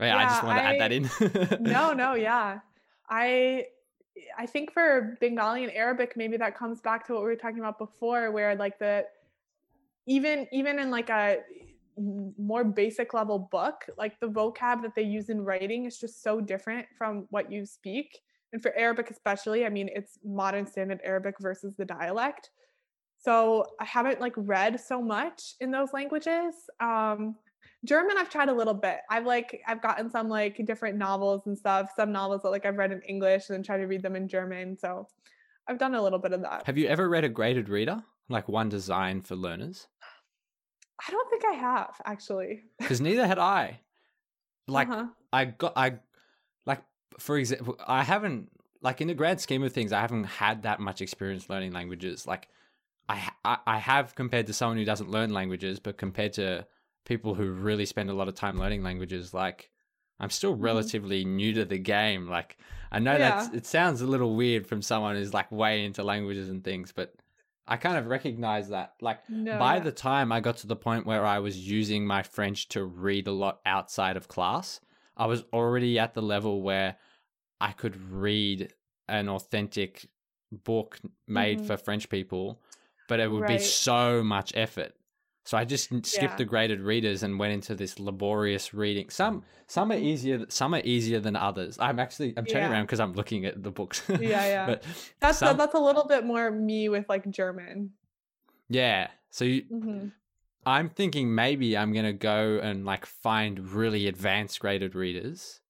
yeah, I just Yeah, wanted to add that in. No, no, yeah. I I think for Bengali and Arabic, maybe that comes back to what we were talking about before, where like the even even in like a more basic level book, like the vocab that they use in writing is just so different from what you speak. And for Arabic especially, I mean, it's modern standard Arabic versus the dialect. So I haven't like read so much in those languages. Um, German, I've tried a little bit. I've like I've gotten some like different novels and stuff. Some novels that like I've read in English and then try to read them in German. So I've done a little bit of that. Have you ever read a graded reader? Like one designed for learners? I don't think I have actually. Because neither had I. Like Uh-huh. I got I like for example I haven't like in the grand scheme of things I haven't had that much experience learning languages like I, I I have compared to someone who doesn't learn languages, but compared to people who really spend a lot of time learning languages, like I'm still Mm-hmm. relatively new to the game. Like I know Yeah. that's it sounds a little weird from someone who's like way into languages and things, but I kind of recognize that. Like No, by the time I got to the point where I was using my French to read a lot outside of class, I was already at the level where I could read an authentic book made Mhm. for French people, but it would be so much effort. So I just skipped Yeah. the graded readers and went into this laborious reading. Some some are easier, some are easier than others. I'm actually I'm turning Yeah. around because I'm looking at the books. Yeah, yeah. but That's some- that's a little bit more me with like German. yeah. So you, hmm I'm thinking maybe I'm gonna go and like find really advanced graded readers.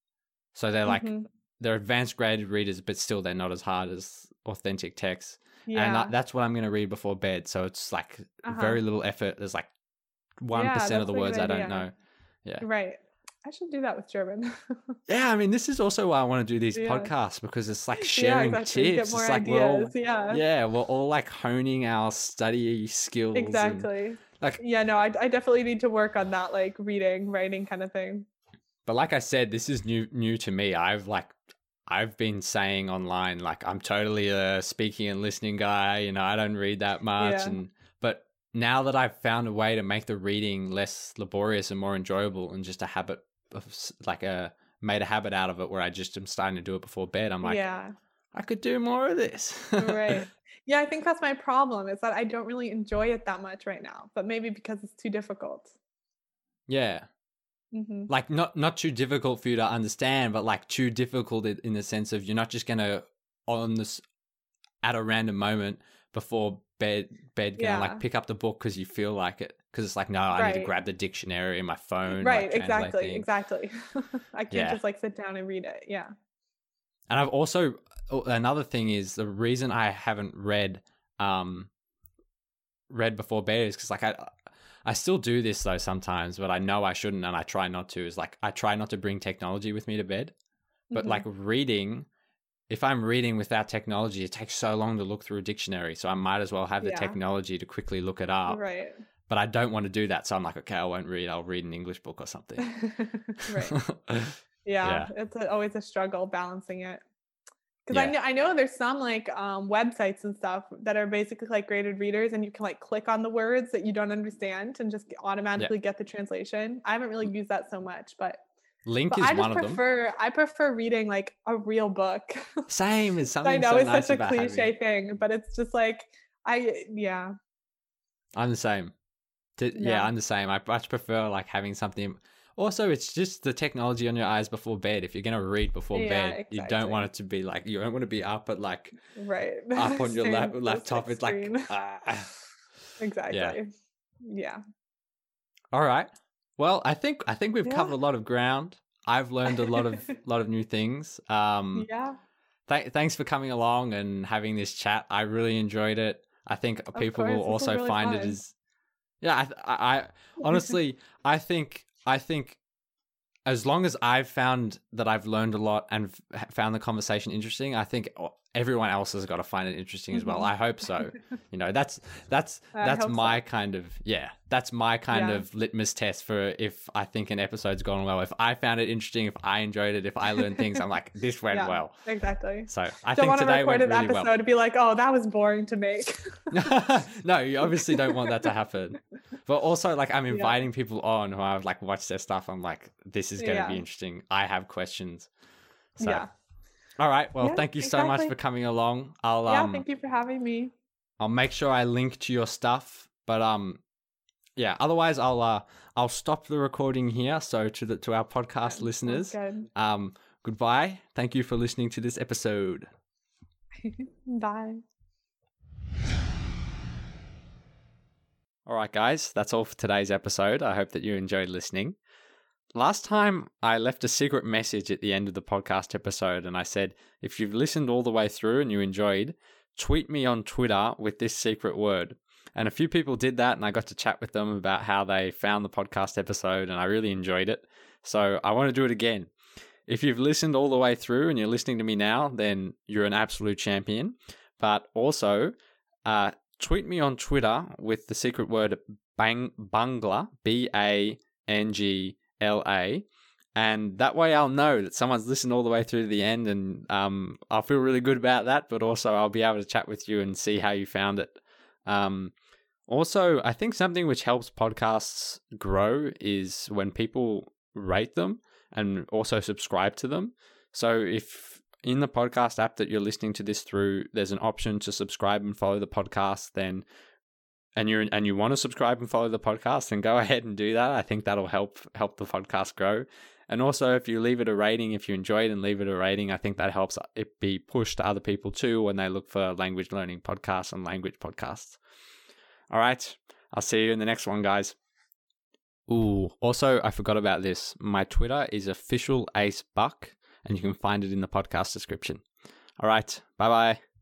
So they're like Mhm. they're advanced graded readers, but still they're not as hard as authentic text. Yeah, And that, that's what I'm gonna read before bed. So it's like Uh-huh. very little effort. There's like one Yeah, of the words I don't know. Yeah. right. I should do that with German. Yeah, I mean, this is also why I want to do these Yeah. podcasts because it's like yeah, sharing exactly. tips. It's like we're all, yeah. yeah, we're all like honing our study skills. Exactly. like, Yeah, no, I, I definitely need to work on that, like reading, writing kind of thing. but like I said, this is new new to me. I've like I've been saying online like I'm totally a speaking and listening guy. You know, I don't read that much, Yeah. and but now that I've found a way to make the reading less laborious and more enjoyable, and just a habit of like a made a habit out of it, where I just am starting to do it before bed. I'm like, yeah, I could do more of this. right. Yeah, I think that's my problem is that I don't really enjoy it that much right now, but maybe because it's too difficult. yeah. Hmm Like not not too difficult for you to understand, but like too difficult in the sense of you're not just gonna on this at a random moment before bed bed gonna Yeah. like pick up the book because you feel like it because it's like no I need to grab the dictionary in my phone Right, like, exactly, things. exactly. I can't Yeah. just like sit down and read it. Yeah. And I've also oh, another thing is the reason I haven't read um read before bed is because like I I still do this though sometimes, but I know I shouldn't, and I try not to. Is like I try not to bring technology with me to bed, but Mhm. like reading. If I'm reading without technology, it takes so long to look through a dictionary. So I might as well have the Yeah. technology to quickly look it up. right. But I don't want to do that. So I'm like, okay, I won't read. I'll read an English book or something. right. Yeah, it's a, always a struggle balancing it. Because I know I know there's some like um, websites and stuff that are basically like graded readers, and you can like click on the words that you don't understand and just automatically get the translation. I haven't really used that so much, but, Link but is I just one of them. prefer I prefer reading like a real book. Same is something I know so it's nice such a cliche thing, but it's just like I yeah I'm the same. To, yeah. Yeah. I'm the same. I much prefer like having something. Also, it's just the technology on your eyes before bed. If you're gonna read before Yeah, bed, you don't want it to be like you don't want to be up at like right up on your lap, laptop. It's like ah. exactly yeah yeah. all right. Well, I think I think we've Yeah. covered a lot of ground. I've learned a lot of lot of new things. Um, yeah th- thanks for coming along and having this chat. I really enjoyed it. I think people course, will also really find it as yeah. I, I, I honestly, I think I think as long as I've found that I've learned a lot and f- found the conversation interesting, I think o- everyone else has got to find it interesting as well. Mhm. I hope so. You know, that's that's that's hope so. my kind of yeah. That's my kind Yeah. of litmus test for if I think an episode's gone well. If I found it interesting, if I enjoyed it, if I learned things, I'm like this went Yeah. well. exactly So I don't think want to today record went an really episode well. to be like oh that was boring to make no, you obviously don't want that to happen. But also, like, I'm Yeah. inviting people on who I've like watched their stuff. I'm like, this is going to be interesting. I have questions. So, yeah all right. Well, Yeah, thank you so much for coming along. I'll yeah um, thank you for having me I'll make sure I link to your stuff. But um, yeah. Otherwise, I'll uh, I'll stop the recording here. So to the to our podcast Sounds listeners, good um, goodbye. Thank you for listening to this episode. bye All right, guys, that's all for today's episode. I hope that you enjoyed listening. Last time, I left a secret message at the end of the podcast episode, and I said, if you've listened all the way through and you enjoyed, tweet me on Twitter with this secret word. And a few people did that, and I got to chat with them about how they found the podcast episode, and I really enjoyed it. So I want to do it again. If you've listened all the way through and you're listening to me now, then you're an absolute champion. But also, uh, tweet me on Twitter with the secret word bang bangla b a n g l a, and that way I'll know that someone's listened all the way through to the end, and um, I'll feel really good about that. But also, I'll be able to chat with you and see how you found it. Um, also, I think something which helps podcasts grow is when people rate them and also subscribe to them. So if in the podcast app that you're listening to this through, there's an option to subscribe and follow the podcast, then and you and you want to subscribe and follow the podcast, then go ahead and do that. I think that'll help help the podcast grow. And also, if you leave it a rating, if you enjoy it and leave it a rating, I think that helps it be pushed to other people too when they look for language learning podcasts and language podcasts. All right, I'll see you in the next one, guys. Ooh, also, I forgot about this. My Twitter is official Ace Buck, and you can find it in the podcast description. All right, bye bye.